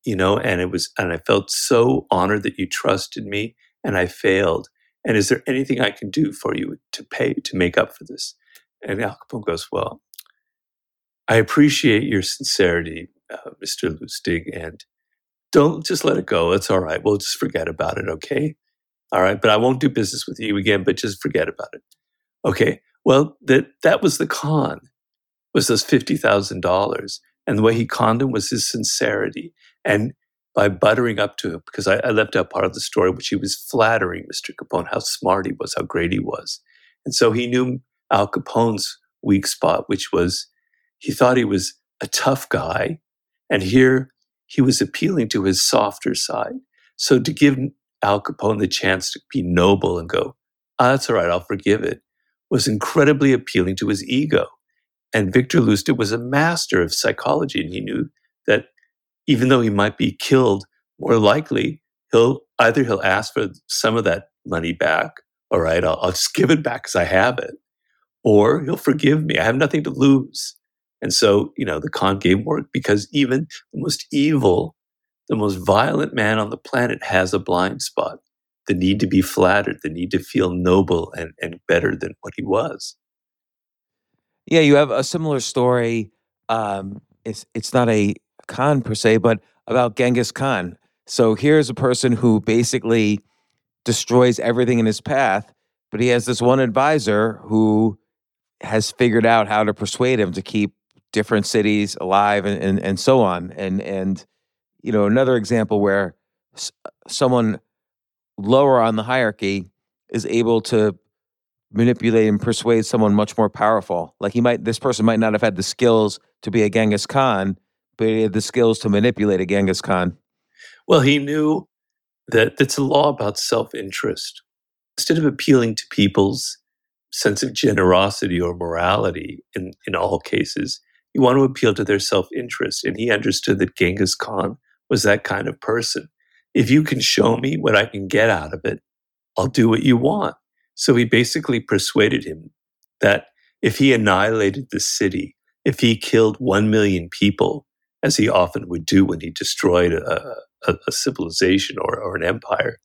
you know, and it was, and I felt so honored that you trusted me, and I failed. And is there anything I can do for you to pay to make up for this? And Al Capone goes, well, I appreciate your sincerity, uh, Mr. Lustig, and don't just let it go. It's all right. We'll just forget about it, okay? All right, but I won't do business with you again, but just forget about it. Okay. Well, that that was the con was those $50,000. And the way he conned him was his sincerity. And by buttering up to him, because I, I, left out part of the story, which he was flattering Mr. Capone, how smart he was, how great he was. And so he knew Al Capone's weak spot, which was he thought he was a tough guy. And here he was appealing to his softer side. So to give Al Capone the chance to be noble and go, oh, that's all right, I'll forgive it, was incredibly appealing to his ego. And Victor Lustig was a master of psychology, and he knew that even though he might be killed, more likely he'll either he'll ask for some of that money back. All right, I'll, I'll just give it back because I have it, or he'll forgive me. I have nothing to lose. And so, you know, the con game worked because even the most evil, the most violent man on the planet has a blind spot the need to be flattered, the need to feel noble and, and better than what he was. Yeah, you have a similar story um, it's it's not a con per se, but about Genghis Khan. So here's a person who basically destroys everything in his path, but he has this one advisor who has figured out how to persuade him to keep different cities alive and, and, and so on. And and you know another example where s- someone lower on the hierarchy is able to manipulate and persuade someone much more powerful. Like he might, this person might not have had the skills to be a Genghis Khan, but he had the skills to manipulate a Genghis Khan. Well, he knew that it's a law about self interest. Instead of appealing to people's sense of generosity or morality in, in all cases, you want to appeal to their self interest. And he understood that Genghis Khan was that kind of person. If you can show me what I can get out of it, I'll do what you want. So he basically persuaded him that if he annihilated the city, if he killed 1 million people, as he often would do when he destroyed a, a, a civilization or, or an empire,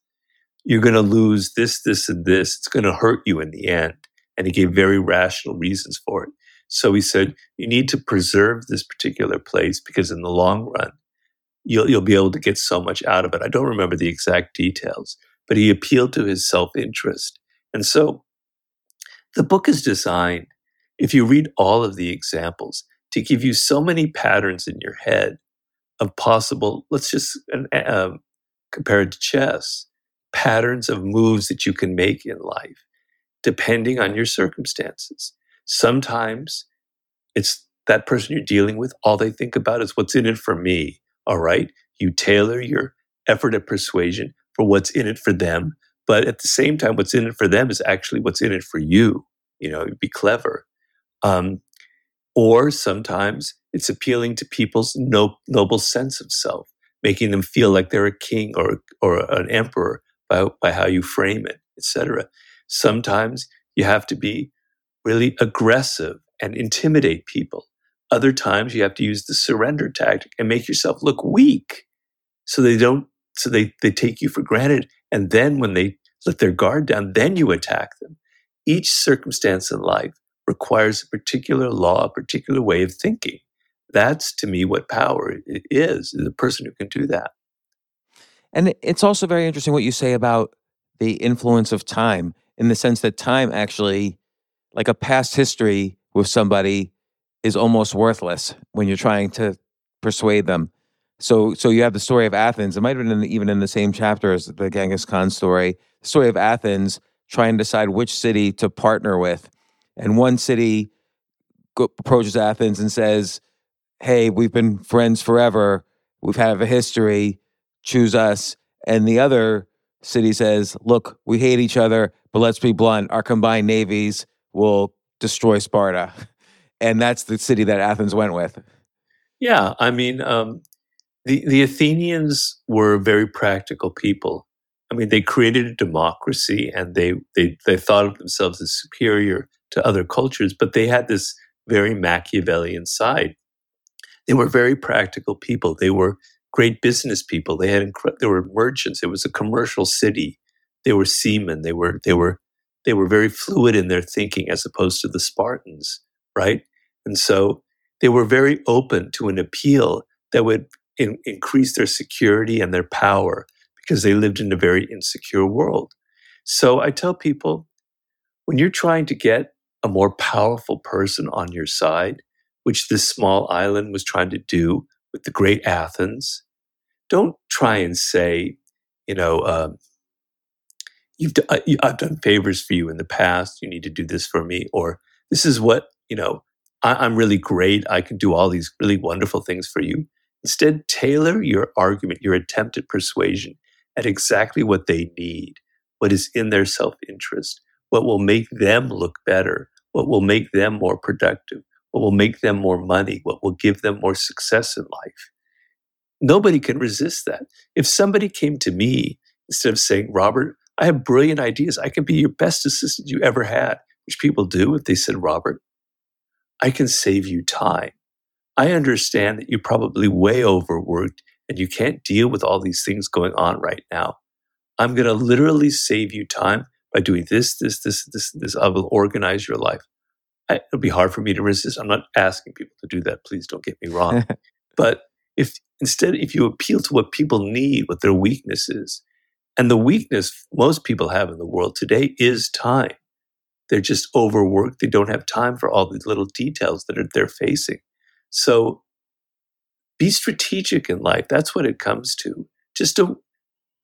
you're going to lose this, this, and this. It's going to hurt you in the end. And he gave very rational reasons for it. So he said, you need to preserve this particular place because in the long run, you'll, you'll be able to get so much out of it. I don't remember the exact details, but he appealed to his self interest. And so the book is designed, if you read all of the examples, to give you so many patterns in your head of possible, let's just um, compare it to chess, patterns of moves that you can make in life, depending on your circumstances. Sometimes it's that person you're dealing with, all they think about is what's in it for me. All right. You tailor your effort at persuasion for what's in it for them. But at the same time, what's in it for them is actually what's in it for you. You know, be clever. Um, or sometimes it's appealing to people's no, noble sense of self, making them feel like they're a king or, or an emperor by, by how you frame it, etc. Sometimes you have to be really aggressive and intimidate people. Other times you have to use the surrender tactic and make yourself look weak so they don't so they, they take you for granted. And then when they let their guard down, then you attack them. Each circumstance in life requires a particular law, a particular way of thinking. That's to me what power is, the person who can do that. And it's also very interesting what you say about the influence of time in the sense that time actually, like a past history with somebody, is almost worthless when you're trying to persuade them. So, so you have the story of Athens. It might have been in the, even in the same chapter as the Genghis Khan story. The story of Athens trying to decide which city to partner with, and one city go, approaches Athens and says, "Hey, we've been friends forever. We've had a history. Choose us." And the other city says, "Look, we hate each other, but let's be blunt. Our combined navies will destroy Sparta." And that's the city that Athens went with. Yeah, I mean, um, the, the Athenians were very practical people. I mean, they created a democracy and they, they, they thought of themselves as superior to other cultures, but they had this very Machiavellian side. They were very practical people. They were great business people. They had incre- they were merchants. It was a commercial city. They were seamen. They were they were they were very fluid in their thinking as opposed to the Spartans, right? And so they were very open to an appeal that would in, increase their security and their power because they lived in a very insecure world. So I tell people when you're trying to get a more powerful person on your side, which this small island was trying to do with the great Athens, don't try and say, you know, um, you've d- uh, I've done favors for you in the past. You need to do this for me, or this is what you know. I, I'm really great. I can do all these really wonderful things for you. Instead, tailor your argument, your attempt at persuasion at exactly what they need, what is in their self interest, what will make them look better, what will make them more productive, what will make them more money, what will give them more success in life. Nobody can resist that. If somebody came to me instead of saying, Robert, I have brilliant ideas, I can be your best assistant you ever had, which people do if they said, Robert, I can save you time. I understand that you're probably way overworked and you can't deal with all these things going on right now. I'm going to literally save you time by doing this, this, this, this, this. I will organize your life. I, it'll be hard for me to resist. I'm not asking people to do that. Please don't get me wrong. but if instead, if you appeal to what people need, what their weakness is, and the weakness most people have in the world today is time. They're just overworked. They don't have time for all these little details that are, they're facing. So be strategic in life. That's what it comes to. Just don't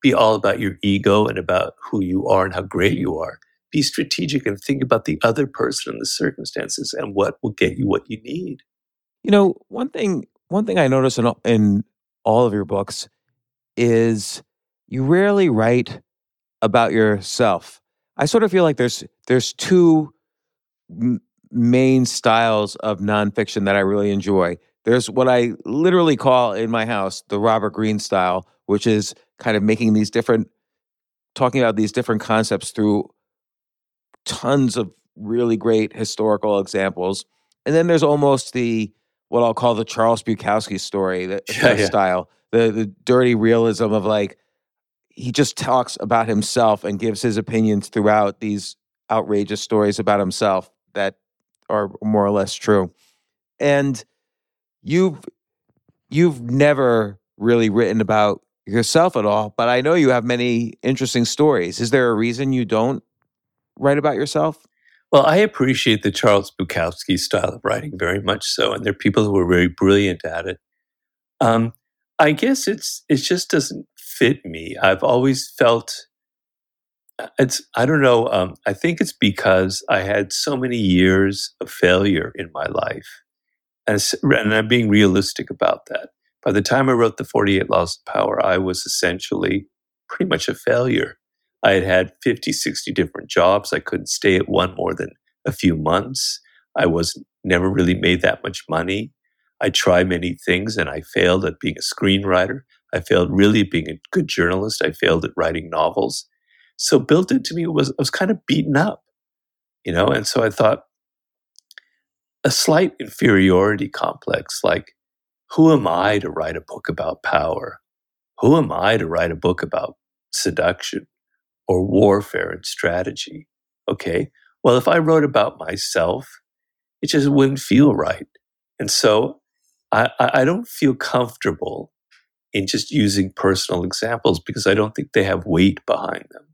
be all about your ego and about who you are and how great you are. Be strategic and think about the other person and the circumstances and what will get you what you need. You know, one thing one thing I notice in in all of your books is you rarely write about yourself. I sort of feel like there's there's two m- main styles of nonfiction that I really enjoy. There's what I literally call in my house the Robert Greene style, which is kind of making these different, talking about these different concepts through tons of really great historical examples. And then there's almost the what I'll call the Charles Bukowski story, the, Yeah, yeah. style, the the dirty realism of like he just talks about himself and gives his opinions throughout these outrageous stories about himself that are more or less true. And you've you've never really written about yourself at all, but I know you have many interesting stories. Is there a reason you don't write about yourself? Well, I appreciate the Charles Bukowski style of writing very much so, and there are people who are very brilliant at it. Um, I guess it's it just doesn't fit me. I've always felt uh, it's I don't know. Um, I think it's because I had so many years of failure in my life, and, and I'm being realistic about that. By the time I wrote the 48 Laws of Power, I was essentially pretty much a failure. I had had 50, 60 different jobs. I couldn't stay at one more than a few months. I was never really made that much money. I tried many things and I failed at being a screenwriter. I failed really at being a good journalist. I failed at writing novels. So built into me was I was kind of beaten up, you know, and so I thought a slight inferiority complex, like who am I to write a book about power? Who am I to write a book about seduction or warfare and strategy? Okay. Well, if I wrote about myself, it just wouldn't feel right. And so I, I don't feel comfortable in just using personal examples because I don't think they have weight behind them.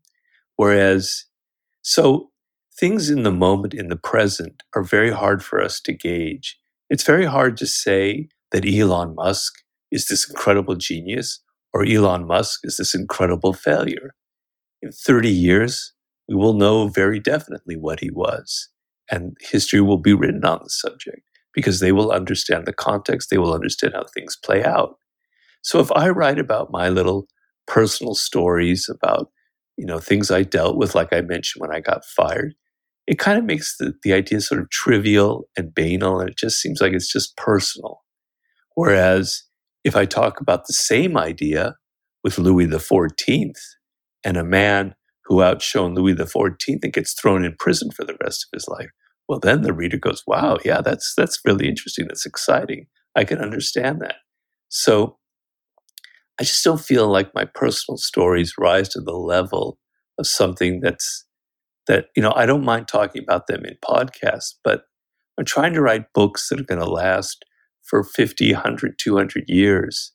Whereas, so things in the moment, in the present, are very hard for us to gauge. It's very hard to say that Elon Musk is this incredible genius or Elon Musk is this incredible failure. In 30 years, we will know very definitely what he was, and history will be written on the subject because they will understand the context, they will understand how things play out. So if I write about my little personal stories about, you know, things I dealt with, like I mentioned when I got fired, it kind of makes the, the idea sort of trivial and banal, and it just seems like it's just personal. Whereas if I talk about the same idea with Louis XIV and a man who outshone Louis XIV and gets thrown in prison for the rest of his life, well, then the reader goes, "Wow, yeah, that's that's really interesting. That's exciting. I can understand that." So I just don't feel like my personal stories rise to the level of something that's that you know I don't mind talking about them in podcasts, but I'm trying to write books that are going to last for 50, 100, 200 years,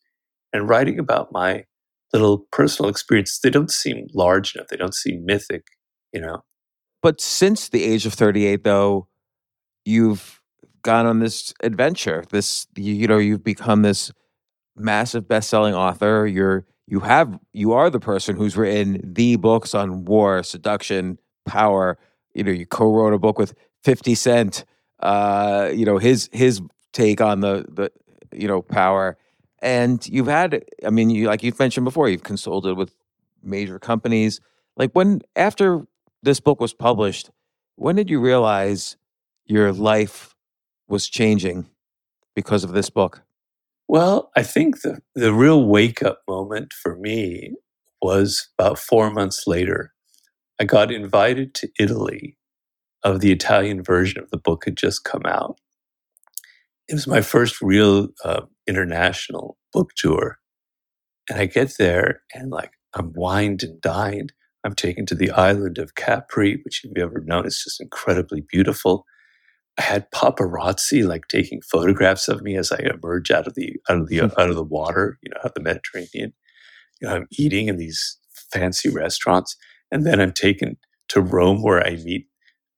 and writing about my little personal experiences. They don't seem large enough. They don't seem mythic, you know. But since the age of 38, though, you've gone on this adventure. This, you, know, you've become this massive best-selling author. You're you have you are the person who's written the books on war, seduction, power. You know, you co-wrote a book with 50 Cent. Uh, you know, his his take on the the you know power. And you've had, I mean, you like you've mentioned before, you've consulted with major companies. Like when after this book was published, when did you realize your life was changing because of this book? Well, I think the, the real wake up moment for me was about four months later. I got invited to Italy of the Italian version of the book had just come out. It was my first real uh, international book tour. And I get there and like I'm wined and dined. I'm taken to the island of Capri, which if you've ever known is just incredibly beautiful. I had paparazzi like taking photographs of me as I emerge out of the out of the out of the water, you know, out of the Mediterranean. You know, I'm eating in these fancy restaurants, and then I'm taken to Rome where I meet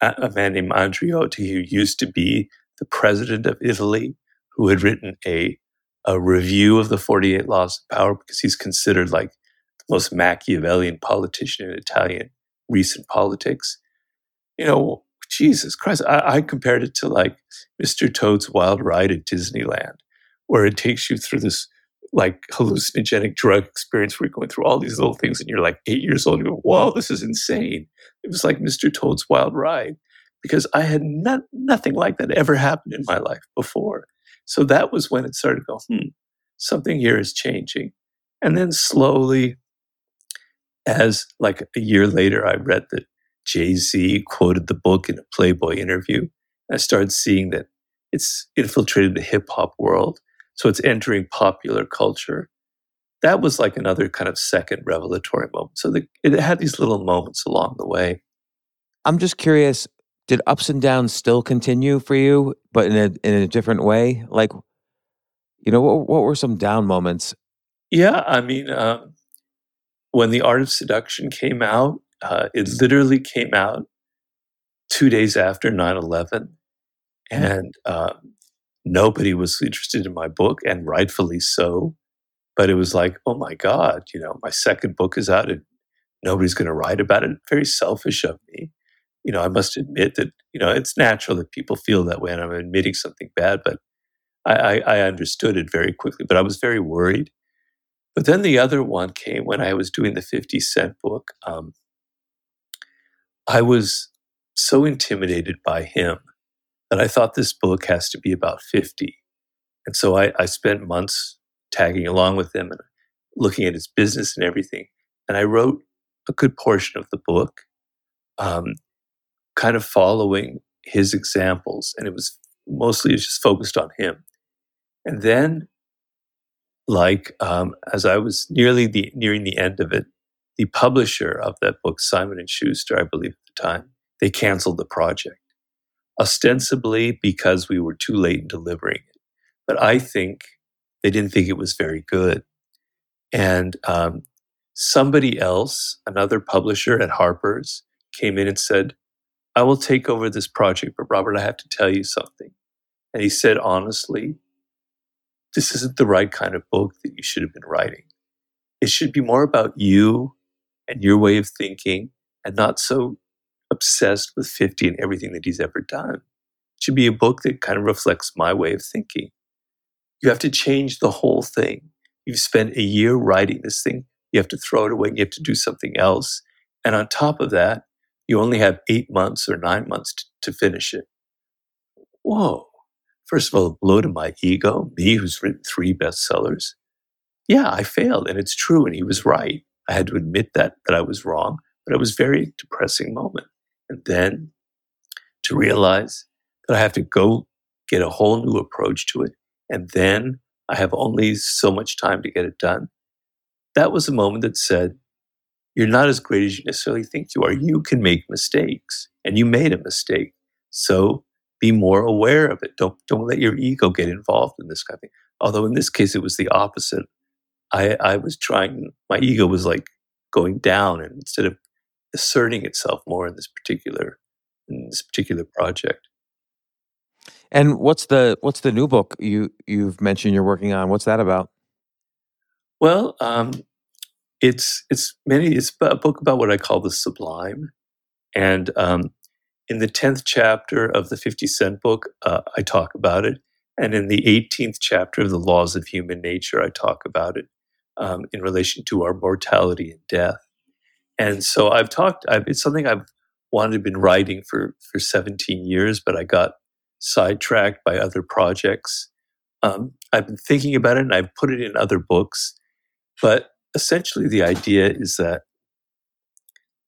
a man named Andreotti who used to be the president of Italy, who had written a a review of the 48 Laws of Power because he's considered like the most Machiavellian politician in Italian recent politics. You know, Jesus Christ, I, I compared it to like Mr. Toad's Wild Ride at Disneyland, where it takes you through this like hallucinogenic drug experience where you're going through all these little things and you're like eight years old and you go, whoa, this is insane. It was like Mr. Toad's Wild Ride because I had not, nothing like that ever happened in my life before. So that was when it started to go, hmm, something here is changing. And then slowly, as like a year later, I read that Jay Z quoted the book in a Playboy interview. I started seeing that it's infiltrated the hip hop world. So it's entering popular culture. That was like another kind of second revelatory moment. So the, it had these little moments along the way. I'm just curious did ups and downs still continue for you, but in a in a different way? Like, you know, what what were some down moments? Yeah, I mean, um, when the Art of Seduction came out, uh, it literally came out two days after 9-11 and uh, nobody was interested in my book and rightfully so but it was like oh my god you know my second book is out and nobody's going to write about it very selfish of me you know, I must admit that, you know, it's natural that people feel that way and I'm admitting something bad, but I, I, I understood it very quickly, but I was very worried. But then the other one came when I was doing the 50 Cent book. Um, I was so intimidated by him that I thought this book has to be about 50. And so I, I spent months tagging along with him and looking at his business and everything. And I wrote a good portion of the book. Um, kind of following his examples, and it was mostly it was just focused on him. And then, like um, as I was nearly the nearing the end of it, the publisher of that book, Simon and Schuster, I believe at the time, they canceled the project, ostensibly because we were too late in delivering it. But I think they didn't think it was very good. And um, somebody else, another publisher at Harper's, came in and said, I will take over this project, but Robert, I have to tell you something. And he said, honestly, this isn't the right kind of book that you should have been writing. It should be more about you and your way of thinking and not so obsessed with 50 and everything that he's ever done. It should be a book that kind of reflects my way of thinking. You have to change the whole thing. You've spent a year writing this thing. You have to throw it away and you have to do something else. And on top of that, you only have eight months or nine months to, to finish it. Whoa. First of all, a blow to my ego, me who's written three bestsellers. Yeah, I failed, and it's true, and he was right. I had to admit that that I was wrong, but it was a very depressing moment. And then to realize that I have to go get a whole new approach to it, and then I have only so much time to get it done. That was a moment that said, you're not as great as you necessarily think you are. You can make mistakes, and you made a mistake. So be more aware of it. Don't don't let your ego get involved in this kind of thing. Although in this case, it was the opposite. I I was trying. My ego was like going down, and instead of asserting itself more in this particular in this particular project. And what's the what's the new book you you've mentioned you're working on? What's that about? Well, um, it's it's many it's a book about what I call the sublime, and um, in the tenth chapter of the Fifty Cent book, uh, I talk about it, and in the eighteenth chapter of the Laws of Human Nature, I talk about it um, in relation to our mortality and death. And so I've talked. I've, it's something I've wanted to been writing for for seventeen years, but I got sidetracked by other projects. Um, I've been thinking about it, and I've put it in other books, but essentially the idea is that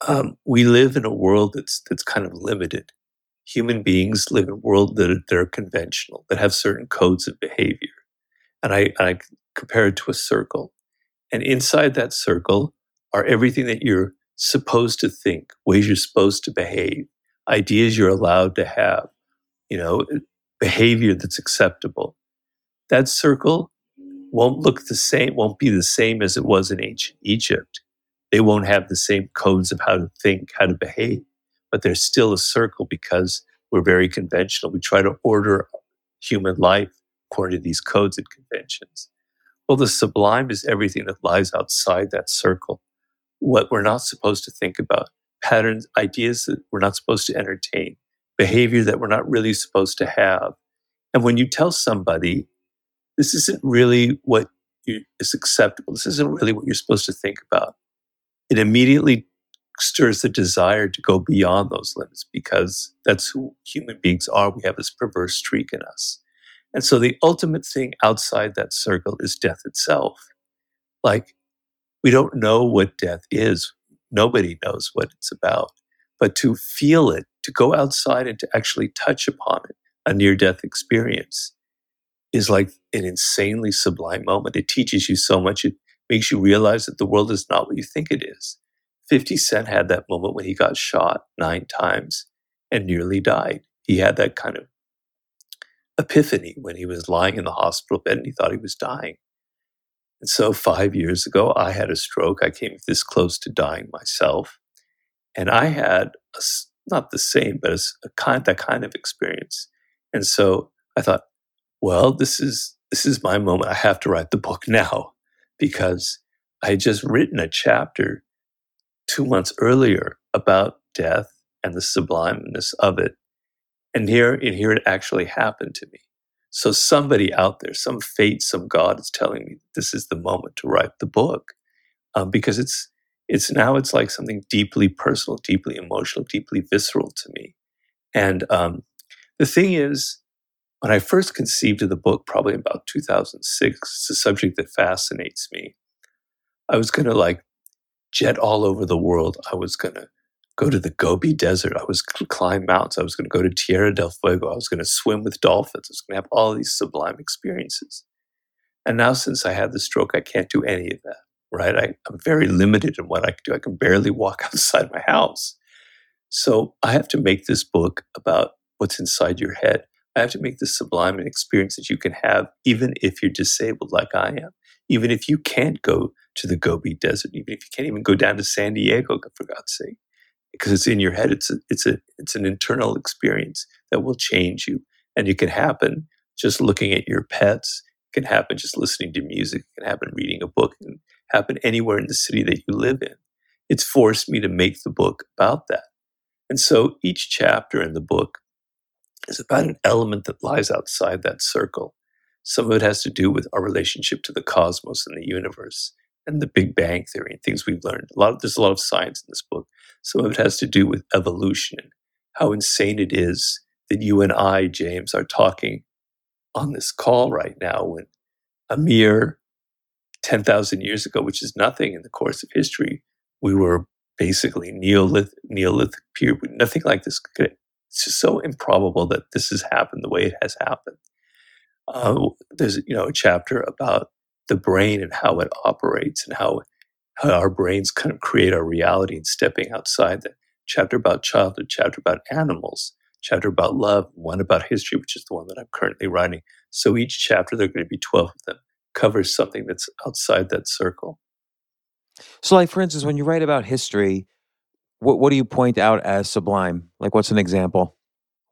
um, we live in a world that's that's kind of limited. Human beings live in a world that are conventional, that have certain codes of behavior, and I, I compare it to a circle. And inside that circle are everything that you're supposed to think, ways you're supposed to behave, ideas you're allowed to have, you know, behavior that's acceptable. That circle won't look the same, won't be the same as it was in ancient Egypt. They won't have the same codes of how to think, how to behave, but there's still a circle because we're very conventional. We try to order human life according to these codes and conventions. Well, the sublime is everything that lies outside that circle. What we're not supposed to think about, patterns, ideas that we're not supposed to entertain, behavior that we're not really supposed to have. And when you tell somebody, this isn't really what is acceptable, this isn't really what you're supposed to think about, it immediately stirs the desire to go beyond those limits because that's who human beings are. We have this perverse streak in us. And so the ultimate thing outside that circle is death itself. Like, we don't know what death is. Nobody knows what it's about. But to feel it, to go outside and to actually touch upon it, a near death experience, is like an insanely sublime moment. It teaches you so much. It makes you realize that the world is not what you think it is. 50 Cent had that moment when he got shot nine times and nearly died. He had that kind of epiphany when he was lying in the hospital bed and he thought he was dying. And so five years ago, I had a stroke. I came this close to dying myself. And I had a, not the same, but a, a kind, that kind of experience. And so I thought, well, this is this is my moment. I have to write the book now because I had just written a chapter two months earlier about death and the sublimeness of it. And here, and here it actually happened to me. So somebody out there, some fate, some God is telling me this is the moment to write the book, um, because it's it's now it's like something deeply personal, deeply emotional, deeply visceral to me. And um, the thing is, when I first conceived of the book, probably about 2006, it's a subject that fascinates me. I was going to like jet all over the world. I was going to go to the Gobi Desert. I was going to climb mountains. I was going to go to Tierra del Fuego. I was going to swim with dolphins. I was going to have all these sublime experiences. And now, since I had the stroke, I can't do any of that, right? I, I'm very limited in what I can do. I can barely walk outside my house. So I have to make this book about what's inside your head. I have to make this sublime an experience that you can have even if you're disabled like I am, even if you can't go to the Gobi Desert, even if you can't even go down to San Diego, for God's sake because it's in your head. It's a, it's a it's an internal experience that will change you, and it can happen just looking at your pets. It can happen just listening to music. It can happen reading a book. It can happen anywhere in the city that you live in. It's forced me to make the book about that, and so each chapter in the book is about an element that lies outside that circle. Some of it has to do with our relationship to the cosmos and the universe and the Big Bang theory and things we've learned. A lot of, there's a lot of science in this book. Some of it has to do with evolution and how insane it is that you and I, James, are talking on this call right now when a mere 10,000 years ago, which is nothing in the course of history, we were basically Neolithic, Neolithic period. Nothing like this could, it's just so improbable that this has happened the way it has happened. Uh, there's, you know, a chapter about the brain and how it operates and how, how our brains kind of create our reality and stepping outside the chapter about childhood, chapter about animals, chapter about love, one about history, which is the one that I'm currently writing. So each chapter, there are going to be 12 of them, covers something that's outside that circle. So, like for instance, when you write about history, what what do you point out as sublime? Like, what's an example?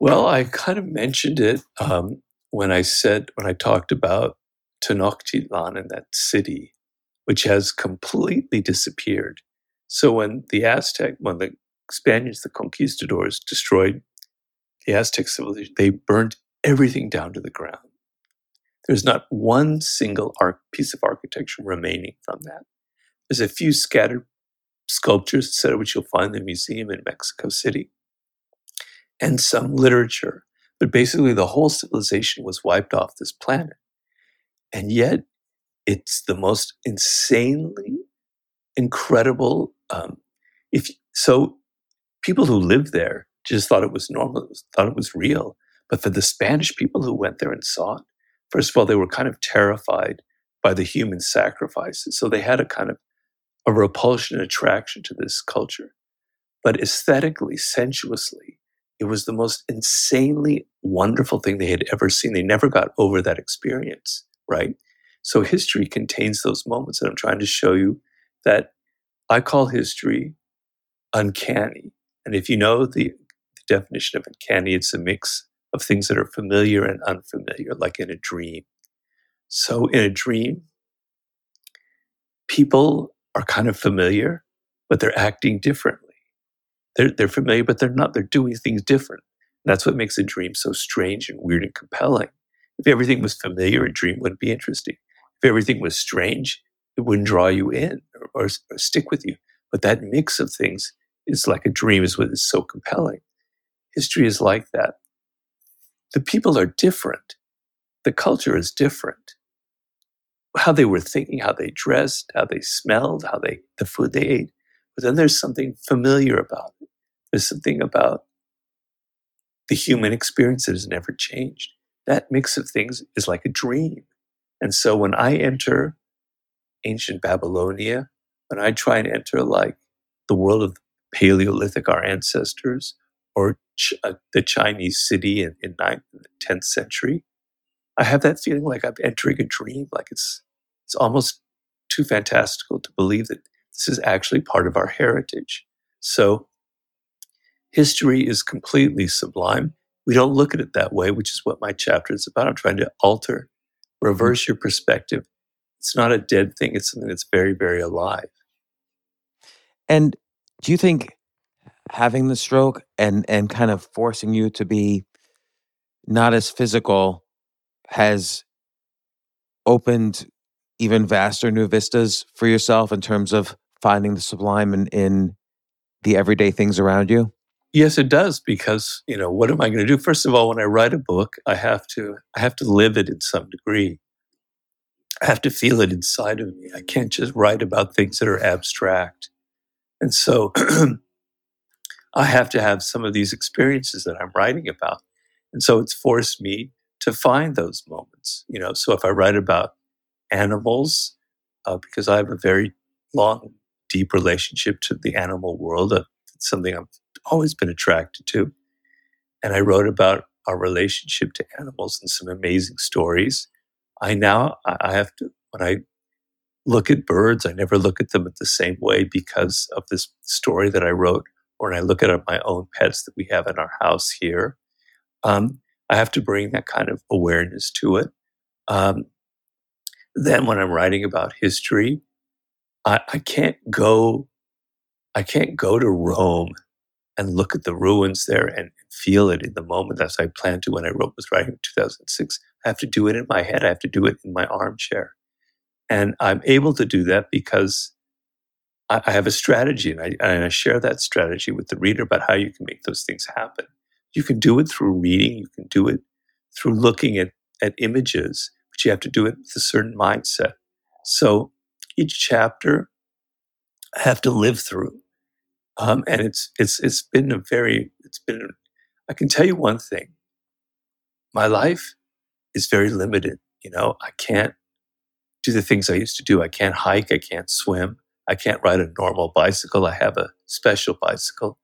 Well, I kind of mentioned it um, when I said when I talked about Tenochtitlan and that city, which has completely disappeared. So when the Aztec, when the Spaniards, the conquistadors, destroyed the Aztec civilization, they burned everything down to the ground. There's not one single arc, piece of architecture remaining from that. There's a few scattered sculptures, etc., which you'll find in the museum in Mexico City, and some literature. But basically, the whole civilization was wiped off this planet. And yet, it's the most insanely incredible. Um, if so, people who lived there just thought it was normal, thought it was real. But for the Spanish people who went there and saw it, first of all, they were kind of terrified by the human sacrifices. So they had a kind of a repulsion and attraction to this culture. But aesthetically, sensuously, it was the most insanely wonderful thing they had ever seen. They never got over that experience, right? So history contains those moments. And I'm trying to show you that I call history uncanny. And if you know the, the definition of uncanny, it's a mix of things that are familiar and unfamiliar, like in a dream. So in a dream, people are kind of familiar, but they're acting differently. They're, they're familiar, but they're not. They're doing things different. And that's what makes a dream so strange and weird and compelling. If everything was familiar, a dream wouldn't be interesting. If everything was strange, it wouldn't draw you in or, or, or stick with you. But that mix of things is like a dream, is what is so compelling. History is like that. The people are different. The culture is different. How they were thinking, how they dressed, how they smelled, how they the food they ate. But then there's something familiar about it. There's something about the human experience that has never changed. That mix of things is like a dream. And so when I enter ancient Babylonia, when I try and enter like the world of Paleolithic, our ancestors, or Ch- uh, the Chinese city in, in 9th and 10th century, I have that feeling like I'm entering a dream. Like it's, it's almost too fantastical to believe that this is actually part of our heritage. So history is completely sublime. We don't look at it that way, which is what my chapter is about. I'm trying to alter, reverse mm-hmm. your perspective. It's not a dead thing, it's something that's very, very alive. And do you think having the stroke and and kind of forcing you to be not as physical has opened even vaster new vistas for yourself in terms of finding the sublime in, in the everyday things around you? Yes, it does because, you know, what am I going to do? First of all, when I write a book, I have to I have to live it in some degree. I have to feel it inside of me. I can't just write about things that are abstract. And so I have to have some of these experiences that I'm writing about. And so it's forced me to find those moments, you know. So if I write about animals, uh, because I have a very long, deep relationship to the animal world, uh, it's something I've always been attracted to. And I wrote about our relationship to animals and some amazing stories. I now I have to when I look at birds, I never look at them at the same way because of this story that I wrote. Or when I look at my own pets that we have in our house here, um, I have to bring that kind of awareness to it. Um, then when I'm writing about history, I, I can't go I can't go to Rome and look at the ruins there and feel it in the moment as I planned to when I wrote was writing in 2006. I have to do it in my head. I have to do it in my armchair. And I'm able to do that because I, I have a strategy and I, and I share that strategy with the reader about how you can make those things happen. You can do it through reading, you can do it through looking at, at images, but you have to do it with a certain mindset. So each chapter I have to live through. Um, and it's it's it's been a very it's been I can tell you one thing. My life is very limited. You know, I can't do the things I used to do. I can't hike. I can't swim. I can't ride a normal bicycle. I have a special bicycle.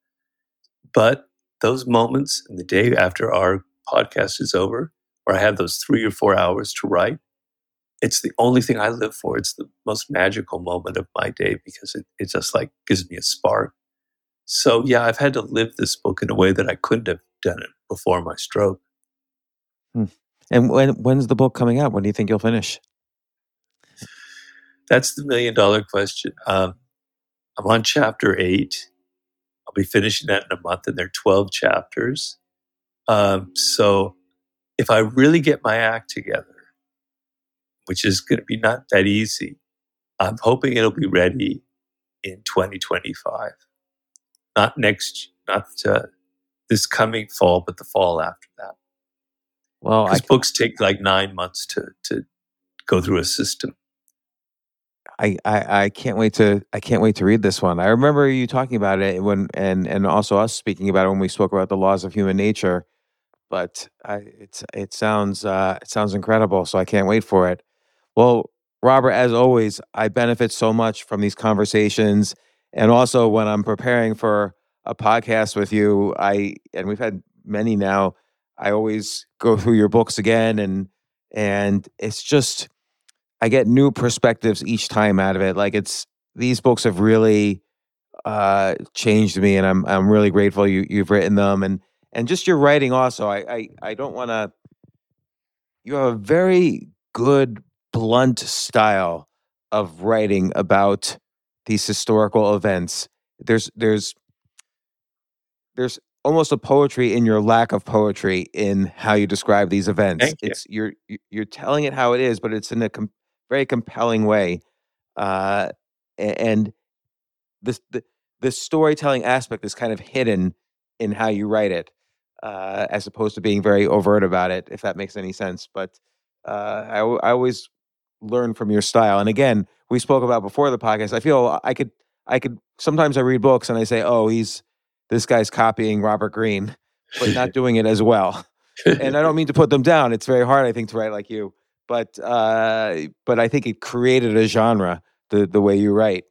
But those moments in the day after our podcast is over, where I have those three or four hours to write, it's the only thing I live for. It's the most magical moment of my day because it, it just like gives me a spark. So yeah, I've had to live this book in a way that I couldn't have done it before my stroke. Hmm. And when when's the book coming out? When do you think you'll finish? That's the million dollar question. Um, I'm on chapter eight. I'll be finishing that in a month, and there are 12 chapters. Um, so if I really get my act together, which is going to be not that easy, I'm hoping it'll be ready in 2025. Not next, not uh, this coming fall, but the fall after that. Well, because books take like nine months to to go through a system. I, I, I can't wait to I can't wait to read this one. I remember you talking about it when and and also us speaking about it when we spoke about the laws of human nature. But I, it's it sounds uh, it sounds incredible. So I can't wait for it. Well, Robert, as always, I benefit so much from these conversations, and also when I'm preparing for a podcast with you, I and we've had many now. I always go through your books again, and and it's just I get new perspectives each time out of it. Like it's these books have really uh, changed me, and I'm I'm really grateful you you've written them, and and just your writing also. I I, I don't want to. You have a very good blunt style of writing about these historical events. There's there's there's almost a poetry in your lack of poetry in how you describe these events. Thank you. It's you're you're telling it how it is, but it's in a com- very compelling way, uh, and this the the storytelling aspect is kind of hidden in how you write it, uh, as opposed to being very overt about it. If that makes any sense, but uh, I I always learn from your style. And again, we spoke about before the podcast. I feel I could I could sometimes I read books and I say, oh, he's this guy's copying Robert Greene, but not doing it as well. And I don't mean to put them down. It's very hard, I think, to write like you. But uh, but I think it created a genre the the way you write.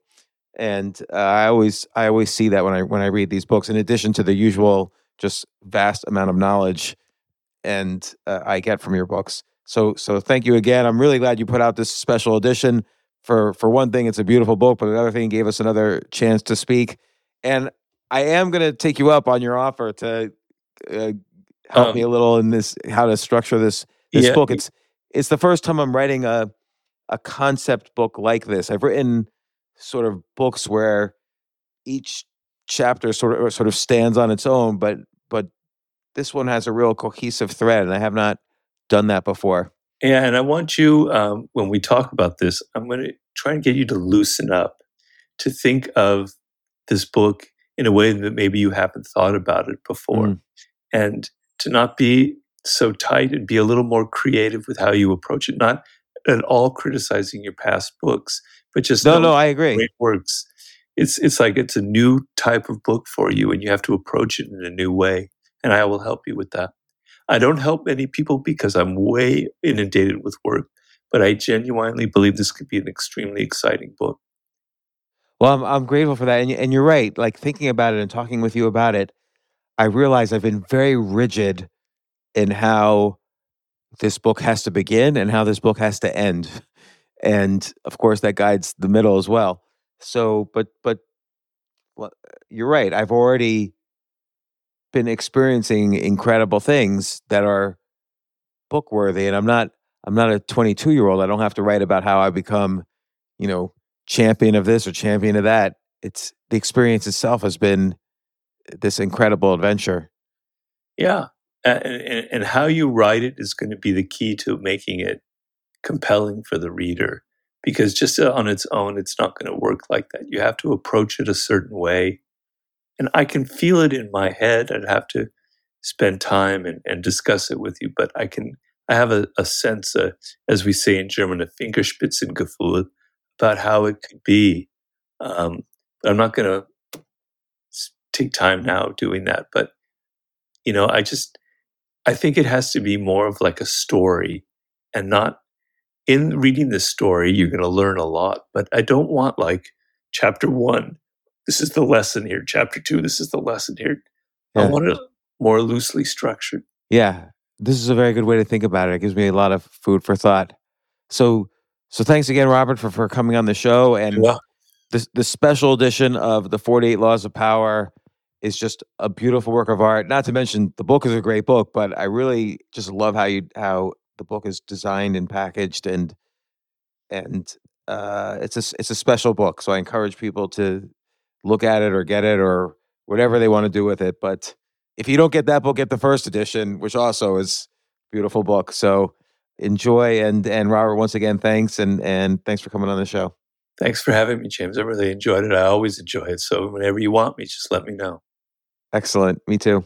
And uh, I always I always see that when I when I read these books. In addition to the usual just vast amount of knowledge and uh, I get from your books. So so thank you again. I'm really glad you put out this special edition. For for one thing, it's a beautiful book, but another thing, gave us another chance to speak. And I am going to take you up on your offer to uh, help Um, me a little in this how to structure this this Yeah, book. It's it's the first time I'm writing a a concept book like this. I've written sort of books where each chapter sort of sort of stands on its own, but but this one has a real cohesive thread, and I have not done that before. Yeah, and I want you, um, when we talk about this, I'm going to try and get you to loosen up, to think of this book in a way that maybe you haven't thought about it before, Mm. and to not be so tight and be a little more creative with how you approach it. Not at all criticizing your past books, but just No, no, I agree. it works. It's it's like it's a new type of book for you, and you have to approach it in a new way. And I will help you with that. I don't help many people because I'm way inundated with work, but I genuinely believe this could be an extremely exciting book. Well, I'm I'm grateful for that, and and you're right. Like thinking about it and talking with you about it, I realize I've been very rigid in how this book has to begin and how this book has to end, and of course that guides the middle as well. So, but but well, you're right. I've already been experiencing incredible things that are book worthy, and I'm not I'm not a 22 year old. I don't have to write about how I become, you know, champion of this or champion of that. It's the experience itself has been uh, this incredible adventure. Yeah. And, and, and how you write it is going to be the key to making it compelling for the reader because just uh, on its own, it's not going to work like that. You have to approach it a certain way. And I can feel it in my head. I'd have to spend time and, and discuss it with you, but I can, I have a, a sense, uh, as we say in German, a Fingerspitzengefühl about how it could be. Um, I'm not going to take time now doing that, but you know, I just, I think it has to be more of like a story and not in reading this story, you're going to learn a lot, but I don't want like chapter one, this is the lesson here. Chapter two, this is the lesson here. I Yeah. want it more loosely structured. Yeah, this is a very good way to think about it. It gives me a lot of food for thought. So, so thanks again, Robert, for for coming on the show. And Well, the the special edition of the Forty Eight Laws of Power is just a beautiful work of art. Not to mention the book is a great book, but I really just love how you how the book is designed and packaged and and uh, it's a it's a special book. So I encourage people to look at it or get it or whatever they want to do with it. But if you don't get that book, get the first edition, which also is beautiful book. So enjoy and and Robert once again thanks and and thanks for coming on the show. thanks for having me, James. I really enjoyed it. I always enjoy it. So whenever you want me, just let me know. Excellent. Me too.